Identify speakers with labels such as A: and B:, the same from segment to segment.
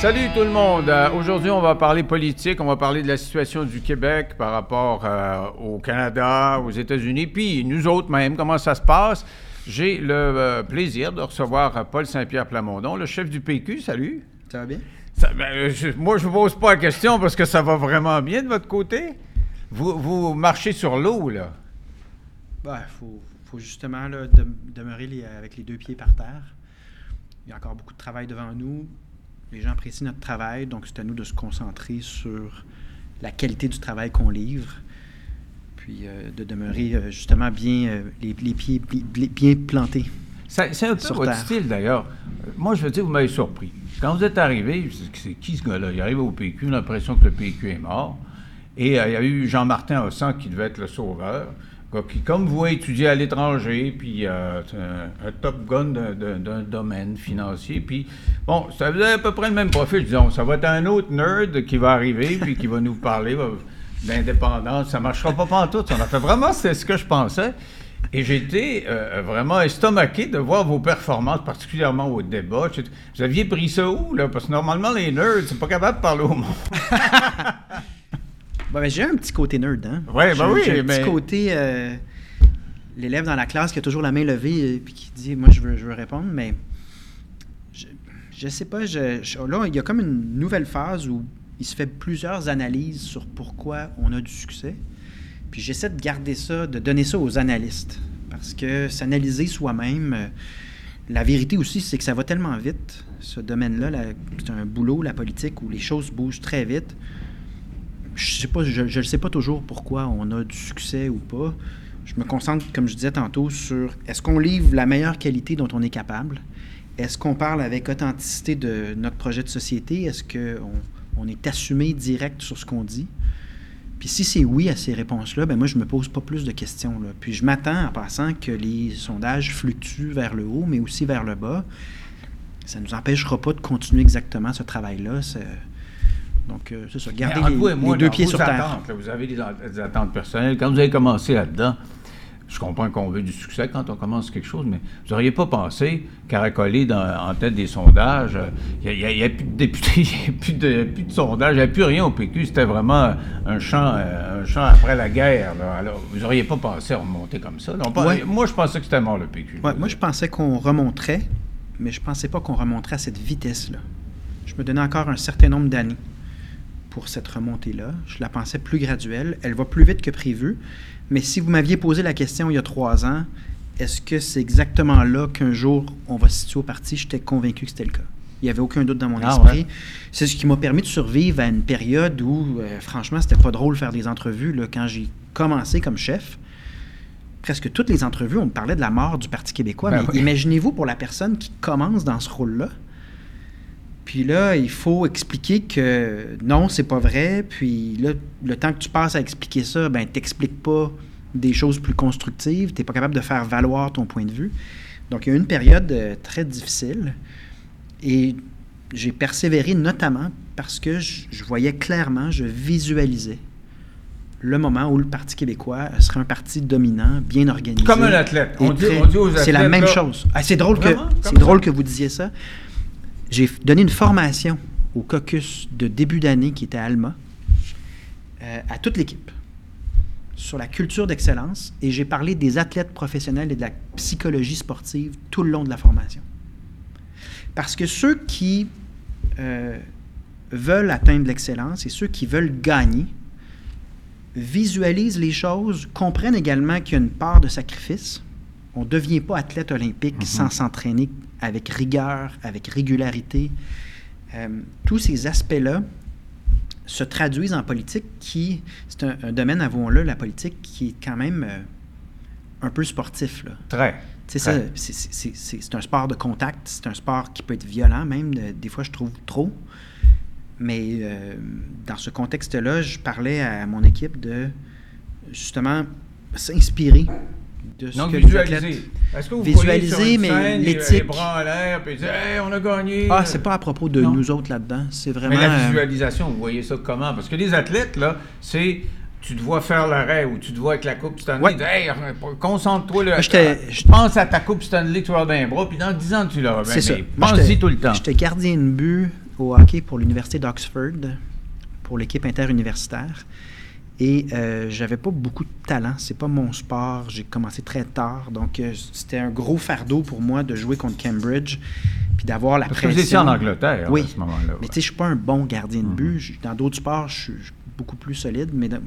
A: Salut tout le monde. Euh, Aujourd'hui, on va parler politique, on va parler de la situation du Québec par rapport euh, au Canada, aux États-Unis, puis nous autres même, comment ça se passe? J'ai le euh, plaisir de recevoir Paul Saint-Pierre Plamondon, le chef du PQ. Salut.
B: Ça va bien?
A: Ça- ben, je- moi, je ne vous pose pas la question parce que ça va vraiment bien de votre côté. Vous, vous marchez sur l'eau, là.
B: Il Bah, faut, faut justement là, de- demeurer les- avec les deux pieds par terre. Il y a encore beaucoup de travail devant nous. Les gens apprécient notre travail, donc c'est à nous de se concentrer sur la qualité du travail qu'on livre. Puis euh, de demeurer euh, justement bien, euh, les, les pieds bien plantés.
A: C'est un peu votre
B: Terre.
A: style, d'ailleurs. Moi, je veux dire, vous m'avez surpris. Quand vous êtes arrivé, c'est- qui ce gars-là? Il arrive au PQ, on a l'impression que le PQ est mort. Et il y a eu Jean-Martin Hossan qui devait être le sauveur, qui, comme vous, a étudié à l'étranger, puis euh, un, top gun d'un- domaine financier. Puis, bon, ça faisait à peu près le même profil. Disons, ça va être un autre nerd qui va arriver, puis qui va nous parler d'indépendance. Ça marchera pas pantoute. On a fait vraiment, c'est ce que je pensais. Et été euh, vraiment estomaqué de voir vos performances, particulièrement au débat. Vous aviez pris ça où, là? Parce que normalement, les nerds, c'est pas capable de parler au monde.
B: Bon, ben, j'ai un petit côté nerd, hein?
A: Ouais, ben oui,
B: j'ai un
A: mais-
B: petit côté euh, l'élève dans la classe qui a toujours la main levée et puis qui dit Moi, je veux, je veux répondre, mais je, je sais pas. Je, je- là, il y a comme une nouvelle phase où il se fait plusieurs analyses sur pourquoi on a du succès. Puis j'essaie de garder ça, de donner ça aux analystes. Parce que s'analyser soi-même, euh, la vérité aussi, c'est que ça va tellement vite, ce domaine-là. C'est un boulot, la politique, où les choses bougent très vite je sais pas, je ne sais pas toujours pourquoi on a du succès ou pas. Je me concentre, comme je disais tantôt, sur est-ce qu'on livre la meilleure qualité dont on est capable? Est-ce qu'on parle avec authenticité de notre projet de société? Est-ce qu'on on est assumé direct sur ce qu'on dit? Puis si c'est oui à ces réponses-là, ben moi, je me pose pas plus de questions. Puis je m'attends en passant que les sondages fluctuent vers le haut, mais aussi vers le bas. Ça ne nous empêchera pas de continuer exactement ce travail-là. Donc, euh, c'est ça. Gardez les,
A: vous et moi,
B: les deux pieds sur terre.
A: attentes, là, vous avez des, at- des attentes personnelles. Quand vous avez commencé là-dedans, je comprends qu'on veut du succès quand on commence quelque chose, mais vous n'auriez pas pensé caracoler dans, en tête des sondages. euh, Il n'y a, plus de députés, il n'y a plus de, plus de sondages, il n'y a plus rien au PQ. C'était vraiment un champ, euh, un champ après la guerre. là. Alors, vous n'auriez pas pensé à remonter comme ça?
B: Ouais.
A: Moi, je pensais que c'était mort le PQ.
B: Ouais, moi, je pensais qu'on remonterait, mais je pensais pas qu'on remonterait à cette vitesse-là. Je me donnais encore un certain nombre d'années pour cette remontée-là. Je la pensais plus graduelle. Elle va plus vite que prévu. Mais si vous m'aviez posé la question il y a trois ans, est-ce que c'est exactement là qu'un jour on va se situer au parti, j'étais convaincu que c'était le cas. Il n'y avait aucun doute dans mon
A: Ah
B: esprit.
A: ouais.
B: C'est ce qui m'a permis de survivre à une période où, euh, franchement, c'était pas drôle de faire des entrevues. Là, quand j'ai commencé comme chef, presque toutes les entrevues, on me parlait de la mort du Parti québécois.
A: Ben
B: mais
A: oui.
B: imaginez-vous pour la personne qui commence dans ce rôle-là. Puis là, il faut expliquer que non, c'est pas vrai. Puis là, le temps que tu passes à expliquer ça, ben, t'expliques pas des choses plus constructives. T'es pas capable de faire valoir ton point de vue. Donc, il y a eu une période euh, très difficile. Et j'ai persévéré notamment parce que je, je voyais clairement, je visualisais le moment où le Parti québécois serait un parti dominant, bien organisé.
A: Comme un athlète. On dit,
B: très-
A: on dit aux athlètes.
B: C'est la même
A: là,
B: chose. Ah, c'est drôle, que, drôle que vous disiez ça. J'ai donné une formation au caucus de début d'année qui était à Alma, euh, à toute l'équipe, sur la culture d'excellence, et j'ai parlé des athlètes professionnels et de la psychologie sportive tout le long de la formation. Parce que ceux qui euh, veulent atteindre l'excellence et ceux qui veulent gagner visualisent les choses, comprennent également qu'il y a une part de sacrifice. On ne devient pas athlète olympique
A: Mhm.
B: sans s'entraîner avec rigueur, avec régularité. Euh, tous ces aspects-là se traduisent en politique qui, c'est un, un domaine, avouons-le, la politique qui est quand même euh, un peu sportif. Là.
A: Très.
B: C'est ça, c'est- un sport de contact, c'est un sport qui peut être violent même, de- des fois je trouve trop. Mais euh, dans ce contexte-là, je parlais à mon équipe de justement s'inspirer de ce
A: Donc,
B: que
A: visualiser. Est-ce que vous
B: Visualiser,
A: sur une
B: mais l'éthique-
A: bras en l'air, puis dire, hey, on a gagné.
B: Ah, c'est pas à propos de
A: Non.
B: nous autres là-dedans, c'est vraiment...
A: Mais la
B: euh,
A: visualisation, vous voyez ça comment? Parce que les athlètes, là, c'est. Tu te vois faire l'arrêt ou tu te vois avec la Coupe Stanley.
B: Ouais.
A: Hey, concentre-toi. Là, je pense à ta Coupe Stanley tu as dans les bras, puis dans 10 ans, tu l'auras.
B: C'est ça.
A: Pense-y tout le temps.
B: J'étais gardien de but au hockey pour l'Université d'Oxford, pour l'équipe interuniversitaire. Et euh, j'avais pas beaucoup de talent. C'est pas mon sport. J'ai commencé très tard. Donc, euh, c'était un gros fardeau pour moi de jouer contre Cambridge. Puis d'avoir la
A: Parce
B: pression.
A: que vous étiez en Angleterre
B: Oui.
A: à ce moment-là.
B: Mais tu sais, je suis pas un bon gardien de
A: Mhm.
B: but. Dans d'autres sports, je suis je suis beaucoup plus solide. Mais dans-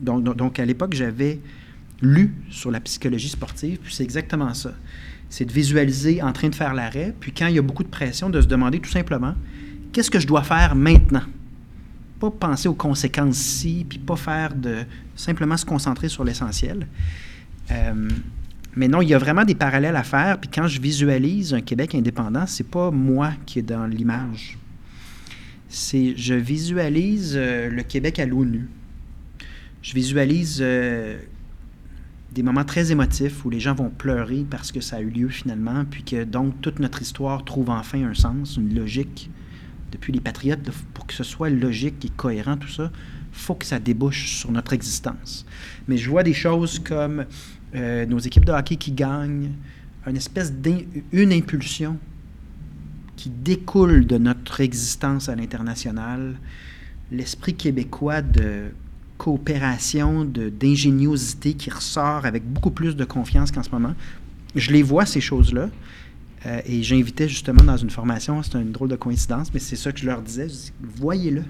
B: donc, donc- donc, à l'époque, j'avais lu sur la psychologie sportive, puis c'est exactement ça. C'est de visualiser en train de faire l'arrêt, puis quand il y a beaucoup de pression, de se demander tout simplement qu'est-ce que je dois faire maintenant? Pas penser aux conséquences si, puis pas faire de. simplement se concentrer sur l'essentiel. Euh, mais non, il y a vraiment des parallèles à faire. Puis quand je visualise un Québec indépendant, c'est pas moi qui est dans l'image. C'est je visualise euh, le Québec à l'ONU. Je visualise euh, des moments très émotifs où les gens vont pleurer parce que ça a eu lieu finalement, puis que donc toute notre histoire trouve enfin un sens, une logique. Depuis les patriotes, pour que ce soit logique et cohérent, tout ça, faut que ça débouche sur notre existence. Mais je vois des choses comme euh, nos équipes de hockey qui gagnent, une espèce d'une impulsion qui découle de notre existence à l'international, l'esprit québécois de coopération, d'ingéniosité qui ressort avec beaucoup plus de confiance qu'en ce moment. Je les vois, ces choses-là. Euh, et j'invitais justement dans une formation, c'est une drôle de coïncidence, mais c'est ça que je leur disais, voyez-le.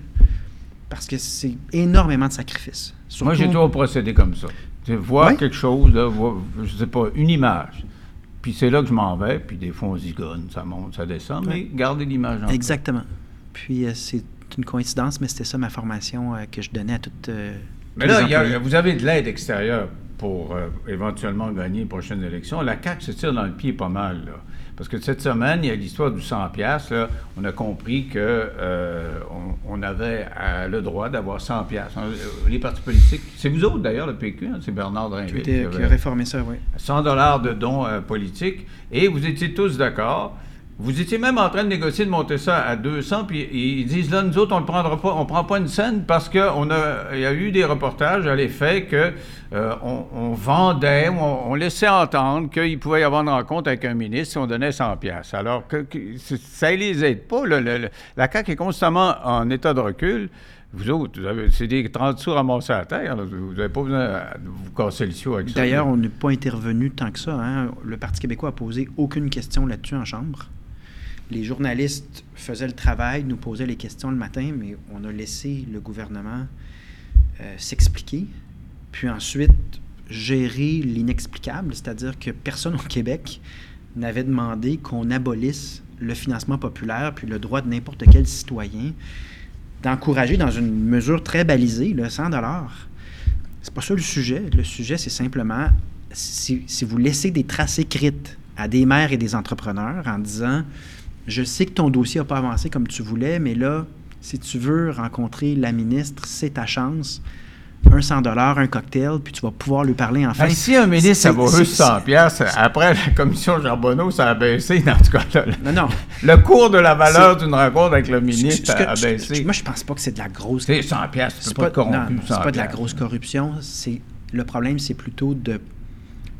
B: Parce que c'est énormément de sacrifices.
A: Moi, j'ai toujours procédé comme ça. C'est voir quelque chose, là, voir, je sais pas, une image. Puis c'est là que je m'en vais, puis des fois on zigonne, ça monte, ça descend, mais gardez l'image en.
B: Exactement. Puis euh, c'est une coïncidence, mais c'était ça ma formation euh, que je donnais à toutes. euh,
A: Mais là, y a- vous avez de l'aide extérieure pour euh, éventuellement gagner les prochaines élections. La CAQ se tire dans le pied pas mal, là. Parce que cette semaine, il y a l'histoire du 100 pièces. On a compris que euh, on, on avait euh, le droit d'avoir 100 pièces. Les partis politiques, c'est vous autres d'ailleurs, le PQ, hein, c'est Bernard Drinville. qui
B: qui a réformé ça, oui.
A: 100 dollars de dons euh, politiques et vous étiez tous d'accord. Vous étiez même en train de négocier de monter ça à 200, puis ils disent là, nous autres, on ne prendra pas, on prend pas une scène parce qu'il y a eu des reportages à l'effet que euh, on, on vendait, on, on laissait entendre qu'il pouvait y avoir une rencontre avec un ministre si on donnait 100 pièces. Alors que, ça ne les aide pas. là. Le- le- la CAQ est constamment en état de recul. Vous autres, c'est des 30 sous ramassés à terre. là. Vous n'avez pas besoin de vous casser le ciot avec ça.
B: D'ailleurs, on n'est pas intervenu tant que ça. hein. Le Parti québécois a posé aucune question là-dessus en Chambre. Les journalistes faisaient le travail, nous posaient les questions le matin, mais on a laissé le gouvernement euh, s'expliquer, puis ensuite gérer l'inexplicable, c'est-à-dire que personne au Québec n'avait demandé qu'on abolisse le financement populaire, puis le droit de n'importe quel citoyen d'encourager dans une mesure très balisée, le 100 dollars. C'est pas ça le sujet. Le sujet, c'est simplement si, si vous laissez des traces écrites à des maires et des entrepreneurs en disant Je sais que ton dossier n'a pas avancé comme tu voulais, mais là, si tu veux rencontrer la ministre, c'est ta chance. Un 100 un cocktail, puis tu vas pouvoir lui parler enfin.
A: Ben, si un ministre, ça vaut
B: c'est-
A: juste 100 pièces, après la commission Charbonneau, ça a baissé. Dans tout cas, là,
B: Non, non.
A: le cours de la valeur d'une rencontre avec le ministre
B: Ce que-
A: a baissé.
B: moi, je pense pas que c'est de la grosse
A: C'est 100 pièces,
B: C'est
A: pas,
B: pas,
A: de corrompu.
B: non,
A: 100
B: c'est pas de la grosse corruption. Le problème, c'est plutôt de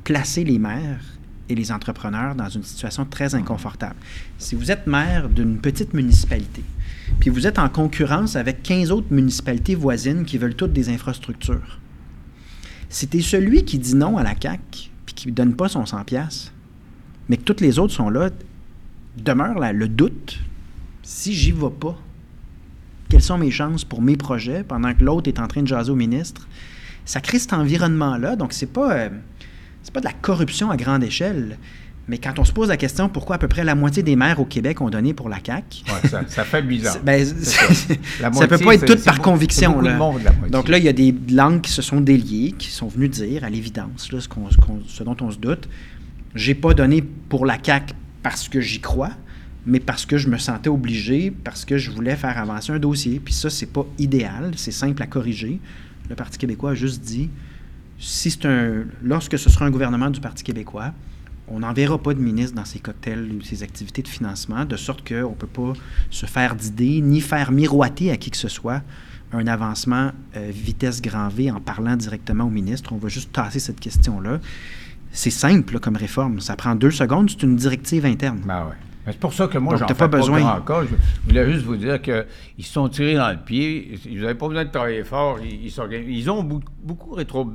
B: placer les maires et les entrepreneurs dans une situation très inconfortable. Si vous êtes maire d'une petite municipalité, puis vous êtes en concurrence avec 15 autres municipalités voisines qui veulent toutes des infrastructures, si tu es celui qui dit non à la CAQ puis qui ne donne pas son 100 pièces, mais que toutes les autres sont là, demeure là, le doute. Si j'y vais pas, quelles sont mes chances pour mes projets pendant que l'autre est en train de jaser au ministre? Ça crée cet environnement-là, donc c'est pas, euh, c'est pas de la corruption à grande échelle. Mais quand on se pose la question pourquoi à peu près la moitié des maires au Québec ont donné pour la CAQ,
A: Ouais, ça, ça fait bizarre.
B: ben,
A: ça.
B: ça peut pas être tout par conviction. là.
A: monde.
B: Donc là, il y a des langues qui se sont déliées, qui sont venues dire, à l'évidence, ce, ce dont on se doute, j'ai pas donné pour la CAQ parce que j'y crois, mais parce que je me sentais obligé, parce que je voulais faire avancer un dossier. Puis ça, c'est pas idéal, c'est simple à corriger. Le Parti québécois a juste dit, si c'est un, lorsque ce sera un gouvernement du Parti québécois, on n'enverra pas de ministre dans ses cocktails ou ses activités de financement, de sorte qu'on ne peut pas se faire d'idées ni faire miroiter à qui que ce soit un avancement euh, vitesse grand V en parlant directement au ministre. On va juste tasser cette question-là. C'est simple là, comme réforme. Ça prend deux secondes, c'est une directive interne.
A: Ben ouais. C'est pour ça que moi, j'en fais
B: pas
A: pas,
B: besoin.
A: grand cas. Je voulais juste vous dire qu'ils se sont tirés dans le pied. Ils n'avaient pas besoin de travailler fort. Ils, ils ont beaucoup rétro...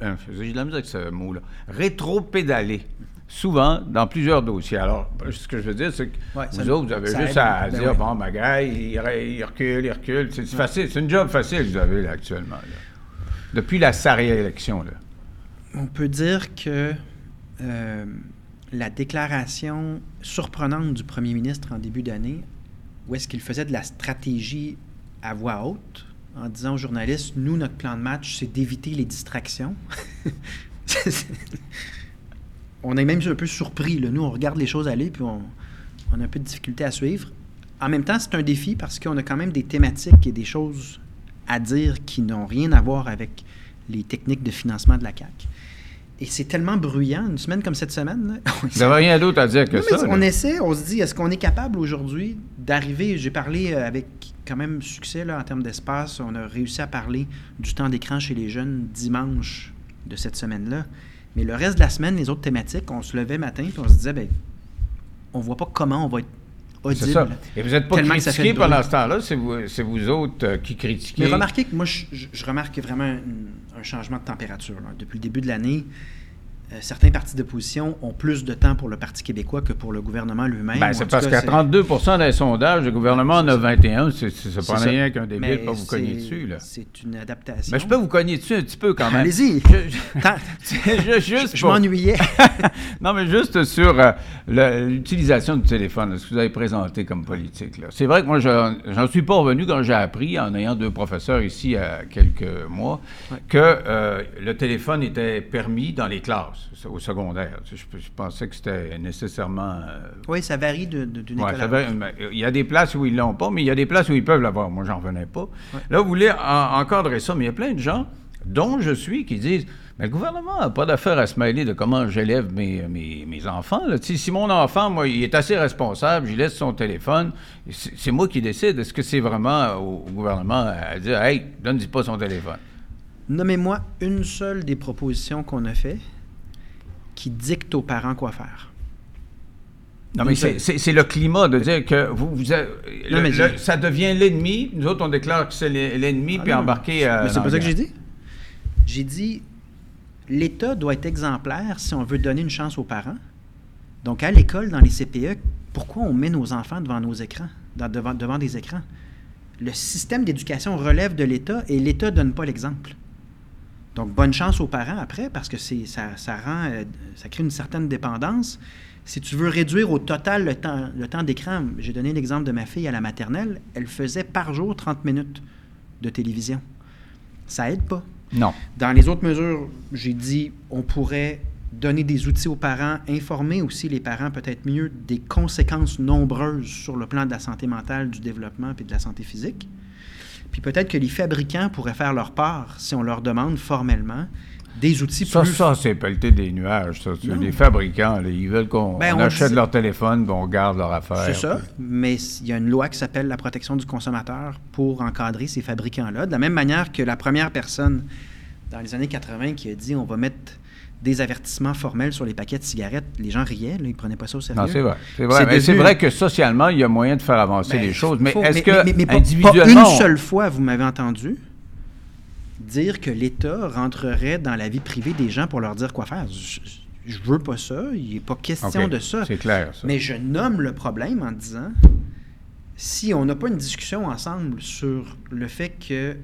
A: hein, J'ai de la avec ce mot-là. Rétro-pédalé. Souvent, dans plusieurs dossiers. Alors, ce que je veux dire, c'est que
B: Ouais,
A: vous
B: ça-
A: autres, vous avez juste
B: aide.
A: à
B: Ben
A: dire,
B: ouais.
A: bon, ma gars, il, il recule, il recule. C'est facile. C'est une job facile que vous avez là, actuellement. là. Depuis la Sarria élection, là.
B: On peut dire que euh, la déclaration surprenante du premier ministre en début d'année, où est-ce qu'il faisait de la stratégie à voix haute, en disant aux journalistes, nous, notre plan de match, c'est d'éviter les distractions. on est même un peu surpris. Là. Nous, on regarde les choses aller, puis on, on a un peu de difficulté à suivre. En même temps, c'est un défi parce qu'on a quand même des thématiques et des choses à dire qui n'ont rien à voir avec les techniques de financement de la CAQ. Et c'est tellement bruyant, une semaine comme cette semaine. là,
A: Vous n'avez rien d'autre à dire que
B: non, mais
A: ça.
B: on
A: là.
B: essaie, on se dit, est-ce qu'on est capable aujourd'hui d'arriver, j'ai parlé euh, avec quand même succès là, en termes d'espace, on a réussi à parler du temps d'écran chez les jeunes dimanche de cette semaine-là. Mais le reste de la semaine, les autres thématiques, on se levait matin et on se disait, ben, on voit pas comment on va être audible.
A: Ça. Et vous n'êtes pas critiqué pendant ce temps-là, c'est vous, c'est vous autres euh, qui critiquez.
B: Mais remarquez que moi, je, remarque vraiment un, un changement de température. là. Depuis le début de l'année, certains partis d'opposition ont plus de temps pour le Parti québécois que pour le gouvernement lui-même.
A: Ben, c'est parce qu'à
B: c'est-
A: 32% des sondages, le gouvernement en a 21. C'est pas rien qu'un débile pas vous cogner dessus. Là.
B: C'est une adaptation.
A: Mais je peux vous cogner dessus un petit peu quand même.
B: Allez-y.
A: Je- pour-
B: m'ennuyais.
A: non, mais juste sur euh, l'utilisation du téléphone, ce que vous avez présenté comme politique. C'est vrai que moi, je- j'en suis pas revenu quand j'ai appris, en ayant deux professeurs ici à quelques mois,
B: Ouais.
A: que euh, le téléphone était permis dans les classes au secondaire. Je, je pensais que c'était nécessairement... euh,
B: oui, ça varie de- de- d'une
A: Ouais,
B: école à
A: mais, il y a des places où ils l'ont pas, mais il y a des places où ils peuvent l'avoir. Moi, j'en revenais pas. Là, vous voulez en- encadrer ça, mais il y a plein de gens, dont je suis, qui disent Mais le gouvernement n'a pas d'affaire à se mêler de comment j'élève mes, mes, mes enfants. là. Si mon enfant, moi, il est assez responsable, je laisse son téléphone, c'est c'est moi qui décide. Est-ce que c'est vraiment au, au gouvernement à dire Hey, donne-lui pas son téléphone?
B: Nommez-moi une seule des propositions qu'on a fait qui dicte aux parents quoi faire.
A: Non, mais
B: Une
A: c'est- le climat de dire que vous, vous
B: Non,
A: le- le- ça devient l'ennemi. Nous autres, on déclare que c'est l'ennemi,
B: Ah
A: puis
B: non,
A: embarqué. euh,
B: Mais c'est pas ça que j'ai dit. J'ai dit l'État doit être exemplaire si on veut donner une chance aux parents. Donc, à l'école, dans les CPE, pourquoi on met nos enfants devant nos écrans, dans- devant, devant des écrans? Le système d'éducation relève de l'État et l'État ne donne pas l'exemple. Donc, bonne chance aux parents après, parce que c'est, ça, ça rend, euh, ça crée une certaine dépendance. Si tu veux réduire au total le temps, le temps d'écran, j'ai donné l'exemple de ma fille à la maternelle, elle faisait par jour 30 minutes de télévision. Ça aide pas.
A: Non.
B: Dans les autres mesures, j'ai dit on pourrait donner des outils aux parents, informer aussi les parents peut-être mieux des conséquences nombreuses sur le plan de la santé mentale, du développement et de la santé physique. Puis peut-être que les fabricants pourraient faire leur part si on leur demande formellement des outils
A: Ça,
B: plus
A: ça c'est pelleter des nuages. Ça. Les fabricants, là, ils veulent qu'on
B: Ben,
A: achète
B: dit-
A: leur téléphone, puis on garde leur affaire.
B: C'est ça,
A: puis-
B: mais il y a une loi qui s'appelle la protection du consommateur pour encadrer ces fabricants-là. De la même manière que la première personne dans les années 80 qui a dit on va mettre des avertissements formels sur les paquets de cigarettes, les gens riaient, là, ils ne prenaient pas ça au sérieux.
A: Non, c'est vrai. C'est vrai. Mais c'est
B: devenu-
A: vrai que socialement, il y a moyen de faire avancer
B: Ben,
A: les choses. Mais est-ce que
B: mais- mais
A: individuellement.
B: Pas une seule fois, vous m'avez entendu dire que l'État rentrerait dans la vie privée des gens pour leur dire quoi faire? Je, je veux pas ça, il n'est pas question de ça.
A: C'est clair, ça.
B: Mais je nomme le problème en disant si on n'a pas une discussion ensemble sur le fait que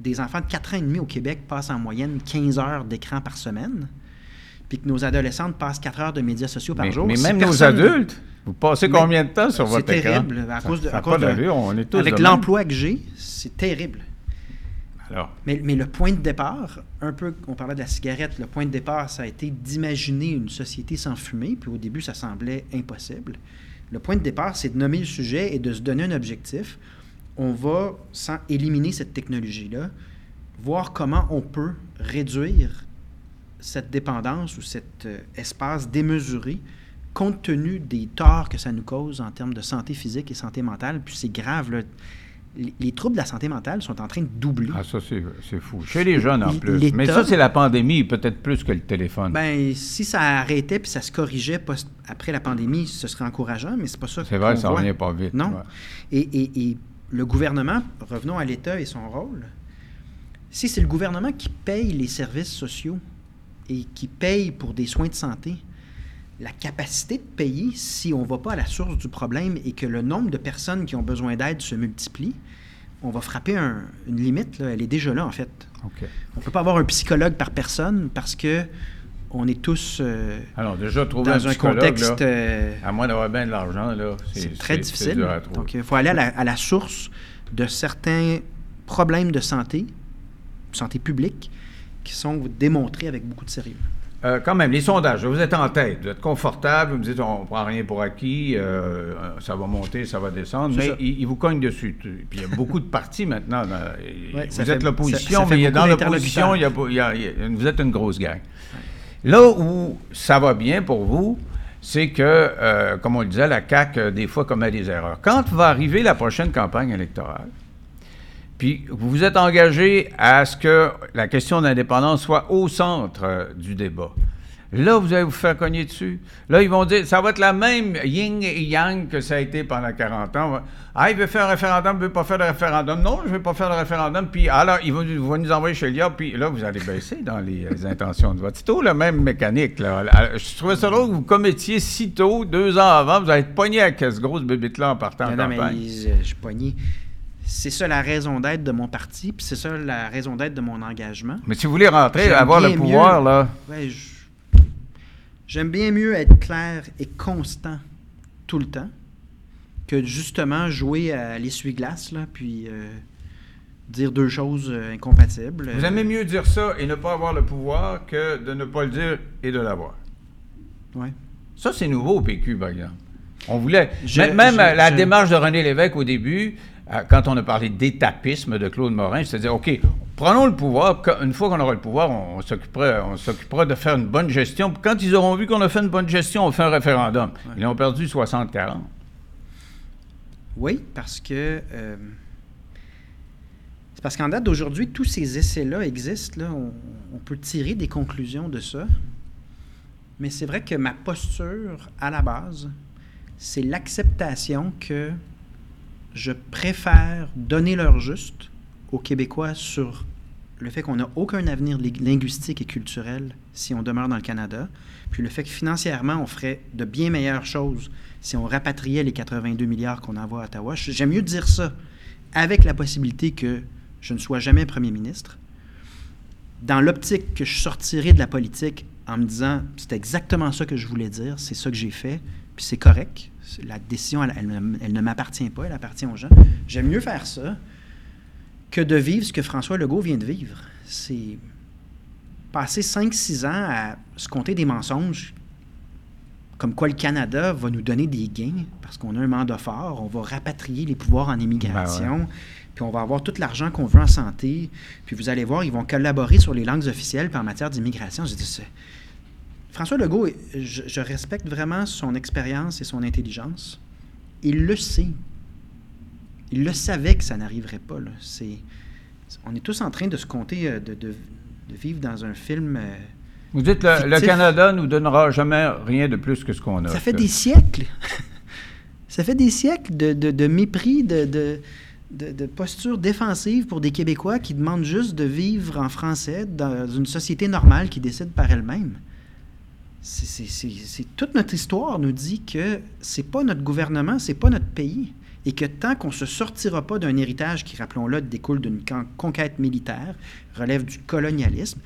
B: des enfants de 4 ans et demi au Québec passent en moyenne 15 heures d'écran par semaine, puis que nos adolescentes passent 4 heures de médias sociaux par
A: mais,
B: jour.
A: mais
B: si
A: même nos adultes, vous passez combien de temps sur votre
B: C'est
A: écran?
B: terrible. À
A: Ça-
B: cause de, à cause de-
A: on est tous
B: avec l'emploi que j'ai, c'est terrible.
A: Alors,
B: Mais, mais le point de départ, un peu, on parlait de la cigarette, le point de départ, ça a été d'imaginer une société sans fumée, puis au début, ça semblait impossible. Le point de départ, c'est de nommer le sujet et de se donner un objectif. On va, sans éliminer cette technologie-là, voir comment on peut réduire cette dépendance ou cet euh, espace démesuré compte tenu des torts que ça nous cause en termes de santé physique et santé mentale. Puis c'est grave, là. les, les troubles de la santé mentale sont en train de doubler.
A: Ah, ça, c'est fou. Chez les jeunes, en plus. Mais ça, c'est la pandémie, peut-être plus que le téléphone.
B: Ben, si ça arrêtait puis ça se corrigeait post- après la pandémie, ce serait encourageant, mais c'est pas ça
A: c'est vrai, ça
B: voit.
A: revient pas vite.
B: Non.
A: ouais.
B: Et, et- et le gouvernement, revenons à l'État et son rôle, si c'est le gouvernement qui paye les services sociaux et qui paye pour des soins de santé, la capacité de payer, si on ne va pas à la source du problème et que le nombre de personnes qui ont besoin d'aide se multiplie, on va frapper un- une limite. là. Elle est déjà là, en fait. On ne peut pas avoir un psychologue par personne parce que on est tous euh,
A: Alors, déjà, trouver
B: dans
A: un
B: contexte...
A: là,
B: euh,
A: à moins d'avoir bien de l'argent, là,
B: c'est très difficile. Donc, il faut aller à la, à la source de certains problèmes de santé, santé publique, qui sont démontrés avec beaucoup de sérieux.
A: Euh, quand même, les sondages, vous êtes en tête, vous êtes confortable, vous me dites on prend rien pour acquis, euh, ça va monter, ça va descendre, mais ils il vous cognent dessus. Puis il y a beaucoup de partis maintenant.
B: Ouais,
A: vous êtes l'opposition, mais dans l'opposition, vous êtes une grosse gang. Là où ça va bien pour vous, c'est que, euh, comme on le disait, la CAQ, des fois, commet des erreurs. Quand va arriver la prochaine campagne électorale, puis vous vous êtes engagé à ce que la question d'indépendance soit au centre euh, du débat. Là, vous allez vous faire cogner dessus. Là, ils vont dire, ça va être la même yin et yang que ça a été pendant 40 ans. Ah, il veut faire un référendum, il ne veut pas faire de référendum. Non, je ne veux pas faire de référendum. Puis, alors, ils vont, ils vont nous envoyer chez l'IA. Puis là, vous allez baisser dans les, euh, intentions de vote. C'est tout la même mécanique. Là. Je trouvais ça drôle que vous commettiez si tôt, deux ans avant, vous allez être pogné avec ce grosse bébite-là en partant en
B: Non, non, mais
A: campagne.
B: je suis poigné. C'est ça la raison d'être de mon parti, puis c'est ça la raison d'être de mon engagement.
A: Mais si vous voulez rentrer, avoir le pouvoir,
B: mieux-
A: là...
B: Ouais, J'aime bien mieux être clair et constant tout le temps que justement jouer à l'essuie-glace, là, puis euh, dire deux choses euh, incompatibles.
A: Vous aimez mieux dire ça et ne pas avoir le pouvoir que de ne pas le dire et de l'avoir.
B: ouais.
A: Ça, c'est nouveau au PQ, par exemple. On voulait.
B: Je-
A: même
B: je-
A: la
B: je-
A: démarche de René Lévesque au début, quand on a parlé d'étapisme de Claude Morin, c'est-à-dire, OK, prenons le pouvoir. Une fois qu'on aura le pouvoir, on, on s'occupera, on s'occupera de faire une bonne gestion. Quand ils auront vu qu'on a fait une bonne gestion, on fait un référendum. Ils ont perdu 60-40.
B: Oui, parce que. euh, c'est parce qu'en date d'aujourd'hui, tous ces essais-là existent. Là, on, on peut tirer des conclusions de ça. Mais c'est vrai que ma posture, à la base, c'est l'acceptation que je préfère donner leur juste aux Québécois sur le fait qu'on n'a aucun avenir linguistique et culturel si on demeure dans le Canada, puis le fait que financièrement, on ferait de bien meilleures choses si on rapatriait les 82 milliards qu'on envoie à Ottawa. J'aime mieux dire ça avec la possibilité que je ne sois jamais premier ministre, dans l'optique que je sortirai de la politique en me disant c'est exactement ça que je voulais dire, c'est ça que j'ai fait, puis c'est correct. La décision, elle, elle ne- elle ne m'appartient pas, elle appartient aux gens. J'aime mieux faire ça que de vivre ce que François Legault vient de vivre. C'est passer 5-6 ans à se compter des mensonges comme quoi le Canada va nous donner des gains parce qu'on a un mandat fort, on va rapatrier les pouvoirs en immigration, puis on va avoir tout l'argent qu'on veut en santé, puis vous allez voir, ils vont collaborer sur les langues officielles puis en matière d'immigration. J'ai dit, François Legault, je, je respecte vraiment son expérience et son intelligence. Il le sait. Il le savait que ça n'arriverait pas. là. C'est, on est tous en train de se compter, euh, de, de- de vivre dans un film. euh,
A: Vous dites le, le. Canada nous donnera jamais rien de plus que ce qu'on a.
B: Ça fait des siècles. ça fait des siècles de, mépris, de- de posture défensive pour des Québécois qui demandent juste de vivre en français dans une société normale qui décide par elle-même. C'est- toute notre histoire nous dit que c'est pas notre gouvernement, c'est pas notre pays. Et que tant qu'on se sortira pas d'un héritage qui, rappelons-le, découle d'une con- conquête militaire, relève du colonialisme,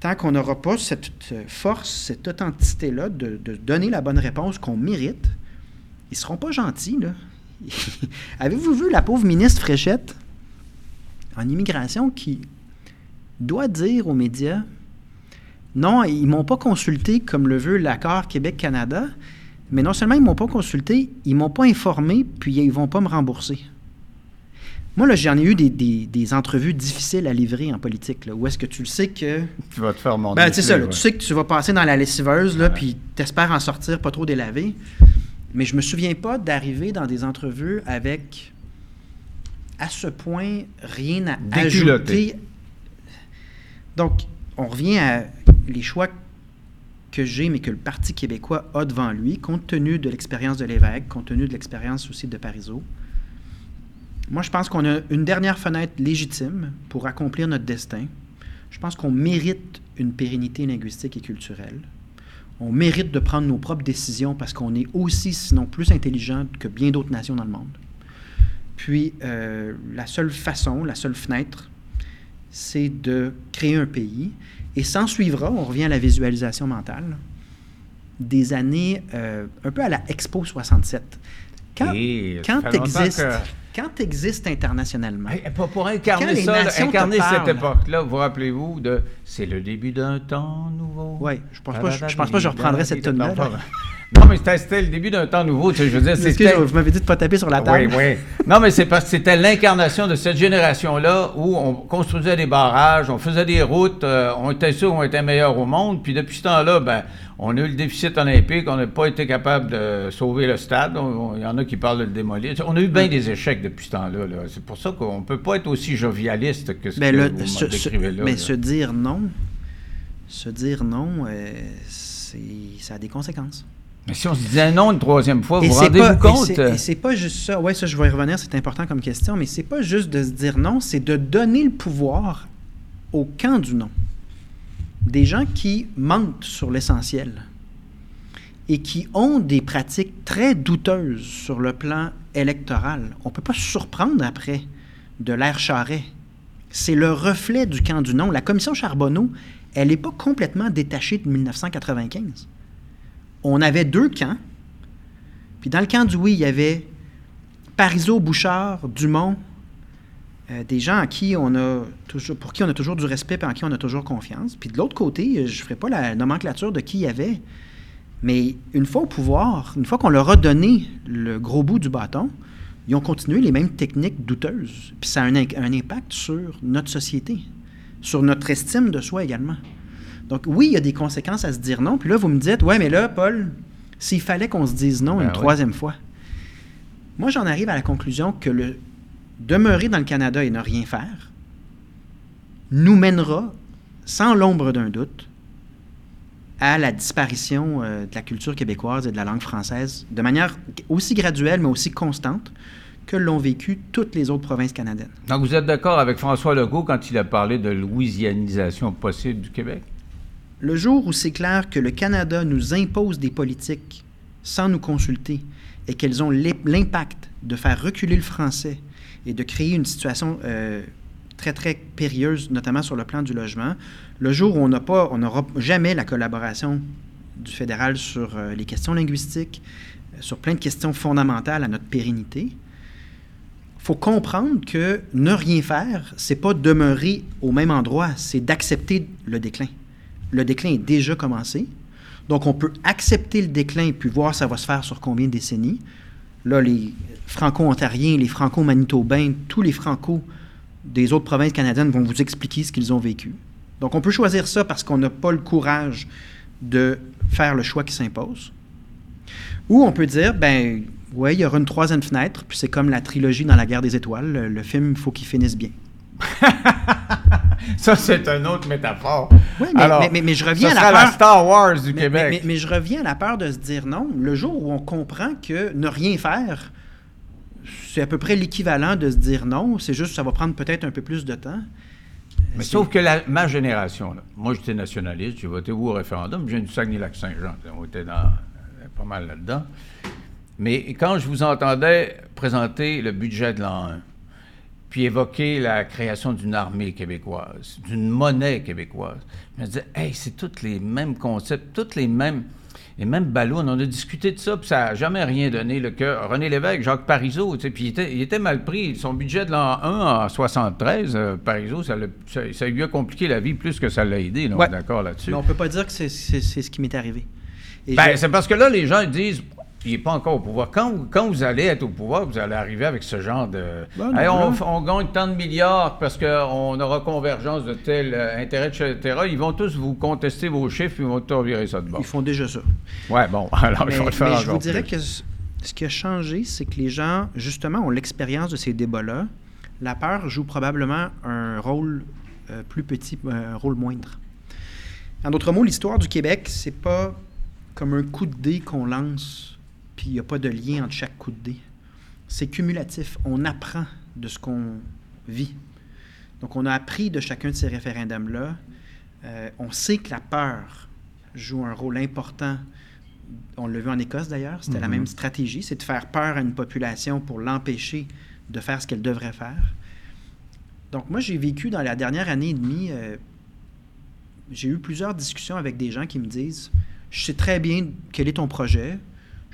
B: tant qu'on n'aura pas cette euh, force, cette authenticité-là de, de donner la bonne réponse qu'on mérite, ils seront pas gentils, là. Avez-vous vu la pauvre ministre Fréchette? En immigration qui doit dire aux médias non, ils m'ont pas consulté comme le veut l'accord Québec-Canada, mais non seulement ils m'ont pas consulté, ils m'ont pas informé, puis ils vont pas me rembourser. Moi, là, j'en ai eu des, des- des entrevues difficiles à livrer en politique, là, où est-ce que tu le sais que
A: Tu vas te faire monter.
B: ben, c'est ça, là,
A: ouais.
B: tu sais que tu vas passer dans la lessiveuse, là,
A: Ouais.
B: puis t'espères en sortir pas trop délavé. Mais je me souviens pas d'arriver dans des entrevues avec à ce point rien à ajouter. Donc, on revient à les choix que j'ai, mais que le Parti québécois a devant lui, compte tenu de l'expérience de l'évêque, compte tenu de l'expérience aussi de Parizeau. Moi, je pense qu'on a une dernière fenêtre légitime pour accomplir notre destin. Je pense qu'on mérite une pérennité linguistique et culturelle. On mérite de prendre nos propres décisions parce qu'on est aussi, sinon plus intelligent que bien d'autres nations dans le monde. Puis, euh, la seule façon, la seule fenêtre, c'est de créer un pays. Et s'en suivra, on revient à la visualisation mentale, des années euh, un peu à la Expo 67. Quand,
A: Et
B: quand
A: que-
B: quand t'existes internationalement,
A: Hey, pour, pour incarner
B: Quand
A: ça, incarner cette époque-là, vous rappelez-vous de c'est le début d'un temps nouveau?
B: Ouais, je pense pas- je- je pense pas que je reprendrais cette tune-là, là.
A: Non, mais c'était le début d'un temps nouveau. Tu sais, je veux dire, c'était.
B: vous m'avez dit de ne pas taper sur la table.
A: Oui, oui. Non, mais c'est parce que c'était l'incarnation de cette génération-là où on construisait des barrages, on faisait des routes, euh, on était sûr qu'on était meilleur au monde. Puis depuis ce temps-là, ben, on a eu le déficit olympique, on n'a pas été capable de sauver le stade. Il y en a qui parlent de le démolir. On a eu bien des échecs depuis ce temps-là. là. C'est pour ça qu'on ne peut pas être aussi jovialiste que ce
B: Mais,
A: que
B: le-
A: vous décrivez là.
B: mais
A: là.
B: se dire non, se dire non, euh, c'est, ça a des conséquences.
A: Mais si on se disait non une troisième fois, vous
B: c'est
A: rendez-vous
B: et
A: compte?
B: c'est- Et c'est pas juste ça. Ouais, ça, je vais y revenir, c'est important comme question, mais c'est pas juste de se dire non, c'est de donner le pouvoir au camp du non. Des gens qui mentent sur l'essentiel et qui ont des pratiques très douteuses sur le plan électoral. On ne peut pas se surprendre après de l'ère Charret. C'est le reflet du camp du non. La commission Charbonneau, elle n'est pas complètement détachée de 1995 on avait deux camps. Puis dans le camp du oui, il y avait Parizeau, Bouchard, Dumont, euh, des gens à qui on a toujours, pour qui on a toujours du respect et en qui on a toujours confiance. Puis de l'autre côté, euh, je ne ferai pas la nomenclature de qui il y avait, mais une fois au pouvoir, une fois qu'on leur a donné le gros bout du bâton, ils ont continué les mêmes techniques douteuses. Puis ça a un, impact sur notre société, sur notre estime de soi également. Donc oui, il y a des conséquences à se dire non. Puis là, vous me dites, ouais, mais là, Paul, s'il fallait qu'on se dise non
A: Ben
B: une
A: oui.
B: troisième fois, moi, j'en arrive à la conclusion que le demeurer dans le Canada et ne rien faire nous mènera, sans l'ombre d'un doute, à la disparition euh, de la culture québécoise et de la langue française de manière aussi graduelle, mais aussi constante que l'ont vécu toutes les autres provinces canadiennes.
A: Donc, vous êtes d'accord avec François Legault quand il a parlé de louisianisation possible du Québec?
B: Le jour où c'est clair que le Canada nous impose des politiques sans nous consulter et qu'elles ont l'im- l'impact de faire reculer le français et de créer une situation euh, très, très périlleuse, notamment sur le plan du logement, le jour où on n'a pas, on n'aura jamais la collaboration du fédéral sur euh, les questions linguistiques, euh, sur plein de questions fondamentales à notre pérennité, faut comprendre que ne rien faire, c'est pas demeurer au même endroit, c'est d'accepter le déclin. Le déclin est déjà commencé. Donc, on peut accepter le déclin puis voir ça va se faire sur combien de décennies. Là, les franco-ontariens, les franco-manitobains, tous les franco des autres provinces canadiennes vont vous expliquer ce qu'ils ont vécu. Donc, on peut choisir ça parce qu'on n'a pas le courage de faire le choix qui s'impose. Ou on peut dire, ben, ouais, il y aura une troisième fenêtre, puis c'est comme la trilogie dans la guerre des étoiles. Le, le film, il faut qu'il finisse bien.
A: Ça, c'est une autre métaphore.
B: Oui, mais,
A: Alors,
B: mais- mais- mais je reviens
A: ça
B: à la
A: la
B: peur.
A: Star Wars du Québec.
B: mais- je reviens à la peur de se dire non. Le jour où on comprend que ne rien faire, c'est à peu près l'équivalent de se dire non. C'est juste que ça va prendre peut-être un peu plus de temps.
A: Mais sauf que la- ma génération, là, moi j'étais nationaliste, j'ai voté au référendum, je viens du Saguenay-Lac-Saint-Jean, on était dans, pas mal là-dedans. Mais quand je vous entendais présenter le budget de l'an 1, puis évoquer la création d'une armée québécoise, d'une monnaie québécoise, je me disais, hey, c'est tous les mêmes concepts, tous les mêmes, les mêmes ballons. On a discuté de ça, puis ça n'a jamais rien donné. Le René Lévesque, Jacques Parizeau, tu sais, puis il était, il était mal pris. Son budget de l'an 1 en 73, euh, Parizeau, ça, l'a- ça, ça lui a compliqué la vie plus que ça l'a aidé. là, on est d'accord là-dessus.
B: Mais on peut pas dire que c'est ce qui m'est arrivé.
A: Ben,
B: je-
A: c'est parce que là, les gens ils disent il n'est pas encore au pouvoir. Quand, vous- quand vous allez être au pouvoir, vous allez arriver avec ce genre de.
B: Ben
A: Hey, on, gagne tant de milliards parce qu'on aura convergence de tel euh, intérêt, etc. Ils vont tous vous contester vos chiffres, ils vont tout revirer ça de bord.
B: Ils font déjà ça.
A: Ouais, bon, alors
B: Mais,
A: je vais le faire
B: mais je vous dirais
A: plus.
B: que ce ce qui a changé, c'est que les gens, justement, ont l'expérience de ces débats-là, La peur joue probablement un rôle euh, plus petit, un rôle moindre. En d'autres mots, l'histoire du Québec, c'est pas comme un coup de dé qu'on lance, puis il n'y a pas de lien entre chaque coup de dé. C'est cumulatif. On apprend de ce qu'on vit. Donc, on a appris de chacun de ces référendums-là. Euh, on sait que la peur joue un rôle important. On l'a vu en Écosse d'ailleurs, c'était la
A: Mhm.
B: même stratégie, c'est de faire peur à une population pour l'empêcher de faire ce qu'elle devrait faire. Donc moi, j'ai vécu dans la dernière année et demie, euh, j'ai eu plusieurs discussions avec des gens qui me disent, je sais très bien quel est ton projet, je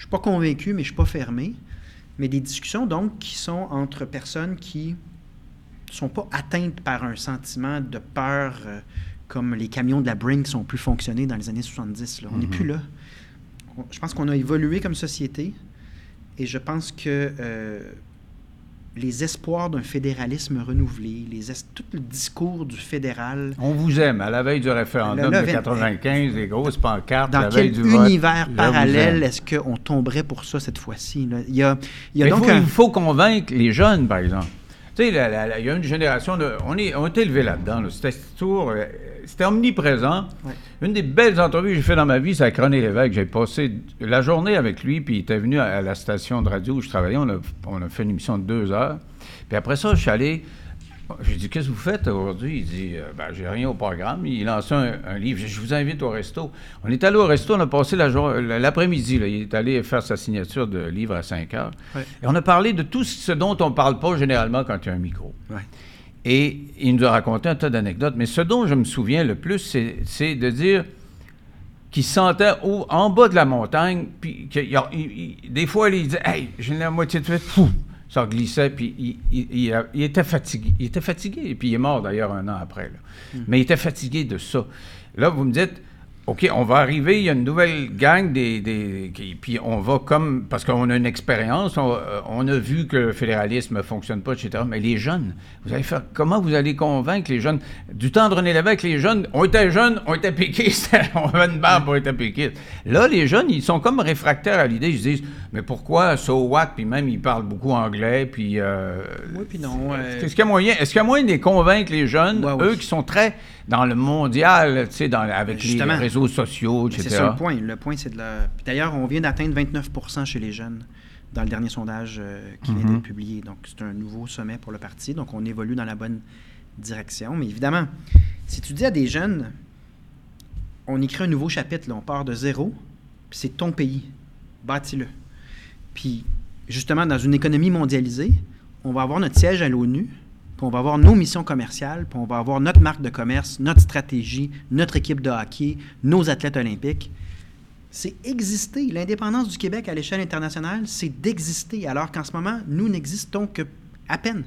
B: suis pas convaincu, mais je suis pas fermé. Mais des discussions donc qui sont entre personnes qui sont pas atteintes par un sentiment de peur euh, comme les camions de la Brinks ont pu fonctionner dans les années 70. là. On n'est
A: Mhm.
B: plus là. On- Je pense qu'on a évolué comme société et je pense que euh, les espoirs d'un fédéralisme renouvelé, les es- tout le discours du fédéral,
A: On vous aime. À la veille du référendum
B: Le- le-
A: de 95, les grosses pancartes,
B: dans
A: la veille du
B: univers parallèle est-ce qu'on tomberait pour ça cette fois-ci? Il y a, il y a donc
A: faut-
B: un...
A: il faut convaincre les jeunes, par exemple. Tu sais, il y a une génération de. On, est, on est élevé là-dedans. là. C'était toujours. C'était omniprésent.
B: Ouais.
A: Une des belles entrevues que j'ai fait dans ma vie, c'est avec René Lévesque. J'ai passé la journée avec lui, puis il était venu à, à la station de radio où je travaillais. On a, on a fait une émission de deux heures. Puis après ça, je suis allé. J'ai dit, qu'est-ce que vous faites aujourd'hui? Il dit, euh, ben, j'ai rien au programme. Il lance un, un livre. Je vous invite au resto. On est allé au resto, on a passé l'après-midi. Il est allé faire sa signature de livre à 5 heures.
B: Ouais.
A: Et on a parlé de tout ce dont on ne parle pas généralement quand il y a un micro.
B: Ouais.
A: Et il nous a raconté un tas d'anecdotes. Mais ce dont je me souviens le plus, c'est- de dire qu'il se sentait au- en bas de la montagne, puis qu'il y a- il- il- des fois, il disait Hey, j'ai la moitié de fait, fou! Ça glissait, puis il, était fatigué. Il était fatigué, et puis il est mort d'ailleurs un an après. là. Mais il était fatigué de ça. Là, vous me dites OK, on va arriver, il y a une nouvelle gang, des, des- qui- puis on va comme, parce qu'on a une expérience, on, euh, on a vu que le fédéralisme ne fonctionne pas, etc. Mais les jeunes, vous allez faire, comment vous allez convaincre les jeunes? Du temps de René Lévesque, les jeunes, on était jeunes, on était péquistes, on avait une barbe, on était péquistes. Là, les jeunes, ils sont comme réfractaires à l'idée, ils se disent, mais pourquoi, so what? Puis même, ils parlent beaucoup anglais, puis... euh,
B: Oui, puis non. euh,
A: est-ce qu'il y a moyen, est-ce qu'il y a moyen de les convaincre, les jeunes,
B: Ouais, oui.
A: eux qui sont très dans le mondial, tu sais, dans- avec les
B: Justement.
A: Réseaux sociaux,
B: Mais
A: etc.
B: C'est ça le point. Le point, c'est de la. Puis D'ailleurs, on vient d'atteindre 29% chez les jeunes dans le dernier sondage euh, qui vient
A: Mhm.
B: d'être publié. Donc, c'est un nouveau sommet pour le parti. Donc, on évolue dans la bonne direction. Mais évidemment, si tu dis à des jeunes, on écrit un nouveau chapitre, là, on part de zéro, puis c'est ton pays, bâtis-le. Puis, justement, dans une économie mondialisée, on va avoir notre siège à l'ONU, puis on va avoir nos missions commerciales, puis on va avoir notre marque de commerce, notre stratégie, notre équipe de hockey, nos athlètes olympiques. C'est exister. L'indépendance du Québec à l'échelle internationale, c'est d'exister, alors qu'en ce moment, nous n'existons que à peine.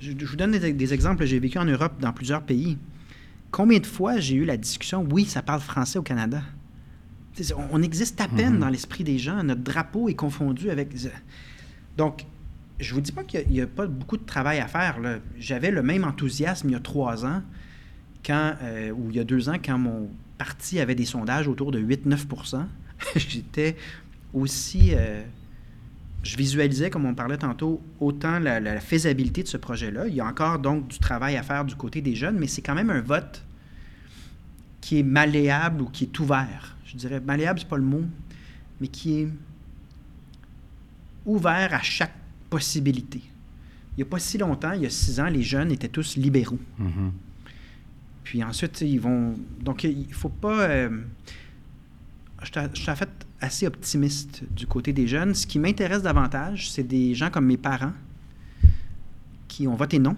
B: Je, je vous donne des, des exemples. J'ai vécu en Europe dans plusieurs pays. Combien de fois j'ai eu la discussion, oui, ça parle français au Canada. On, on existe à peine
A: Mhm.
B: dans l'esprit des gens. Notre drapeau est confondu avec... Donc, je vous dis pas qu'il n'y a, pas beaucoup de travail à faire. J'avais le même enthousiasme il y a trois ans, quand, euh, ou il y a deux ans, quand mon parti avait des sondages autour de 8-9% J'étais aussi... euh, je visualisais, comme on parlait tantôt, autant la, la faisabilité de ce projet-là. Il y a encore donc du travail à faire du côté des jeunes, mais c'est quand même un vote qui est malléable ou qui est ouvert. Je dirais malléable, c'est pas le mot, mais qui est ouvert à chaque possibilité. Il n'y a pas si longtemps, il y a six ans, les jeunes étaient tous libéraux.
A: Mhm.
B: Puis ensuite, ils vont. Donc, il faut pas. euh, Je suis en fait assez optimiste du côté des jeunes. Ce qui m'intéresse davantage, c'est des gens comme mes parents qui ont voté non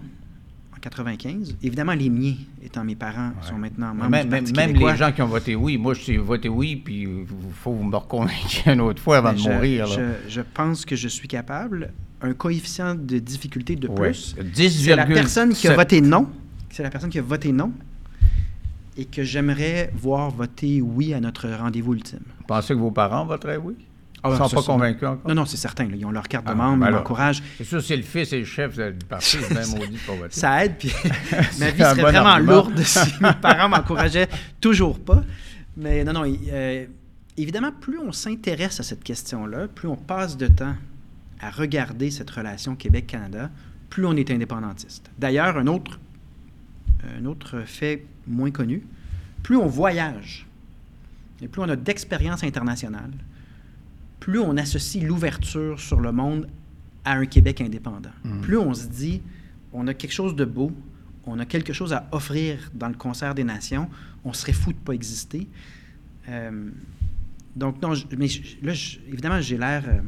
B: 95. Évidemment, les miens, étant mes parents,
A: Ouais.
B: sont maintenant membres
A: Même,
B: du
A: même,
B: Parti
A: même
B: québécois.
A: les gens qui ont voté oui, moi, je suis voté oui, puis il faut vous me reconvaincre une autre fois avant
B: Ben,
A: de
B: je,
A: mourir.
B: Je, je pense que je suis capable. Un coefficient de difficulté de
A: Ouais.
B: plus.
A: 10,7.
B: C'est la personne qui a voté non. C'est la personne qui a voté non et que j'aimerais voir voter oui à notre rendez-vous ultime.
A: Vous pensez que vos parents voteraient oui?
B: Ah,
A: Ils ne
B: ben,
A: sont pas convaincus encore?
B: Non, non, c'est certain. là, ils ont leur carte de
A: Ah,
B: membre,
A: ben
B: ils
A: alors.
B: m'encouragent.
A: C'est sûr, c'est le fils et le chef du parti, c'est bien maudit pour voter.
B: Ça aide, puis ma vie serait
A: bon
B: vraiment
A: argument.
B: lourde si mes parents m'encourageaient toujours pas. Mais non, non, euh, évidemment, plus on s'intéresse à cette question-là, plus on passe de temps à regarder cette relation Québec-Canada, plus on est indépendantiste. D'ailleurs, un autre, un autre fait moins connu, plus on voyage et plus on a d'expérience internationale, plus on associe l'ouverture sur le monde à un Québec indépendant.
A: Mhm.
B: Plus on se dit, on a quelque chose de beau, on a quelque chose à offrir dans le concert des nations, on serait fou de ne pas exister. Euh, donc, non, je- mais je- là, je- évidemment, j'ai l'air... euh,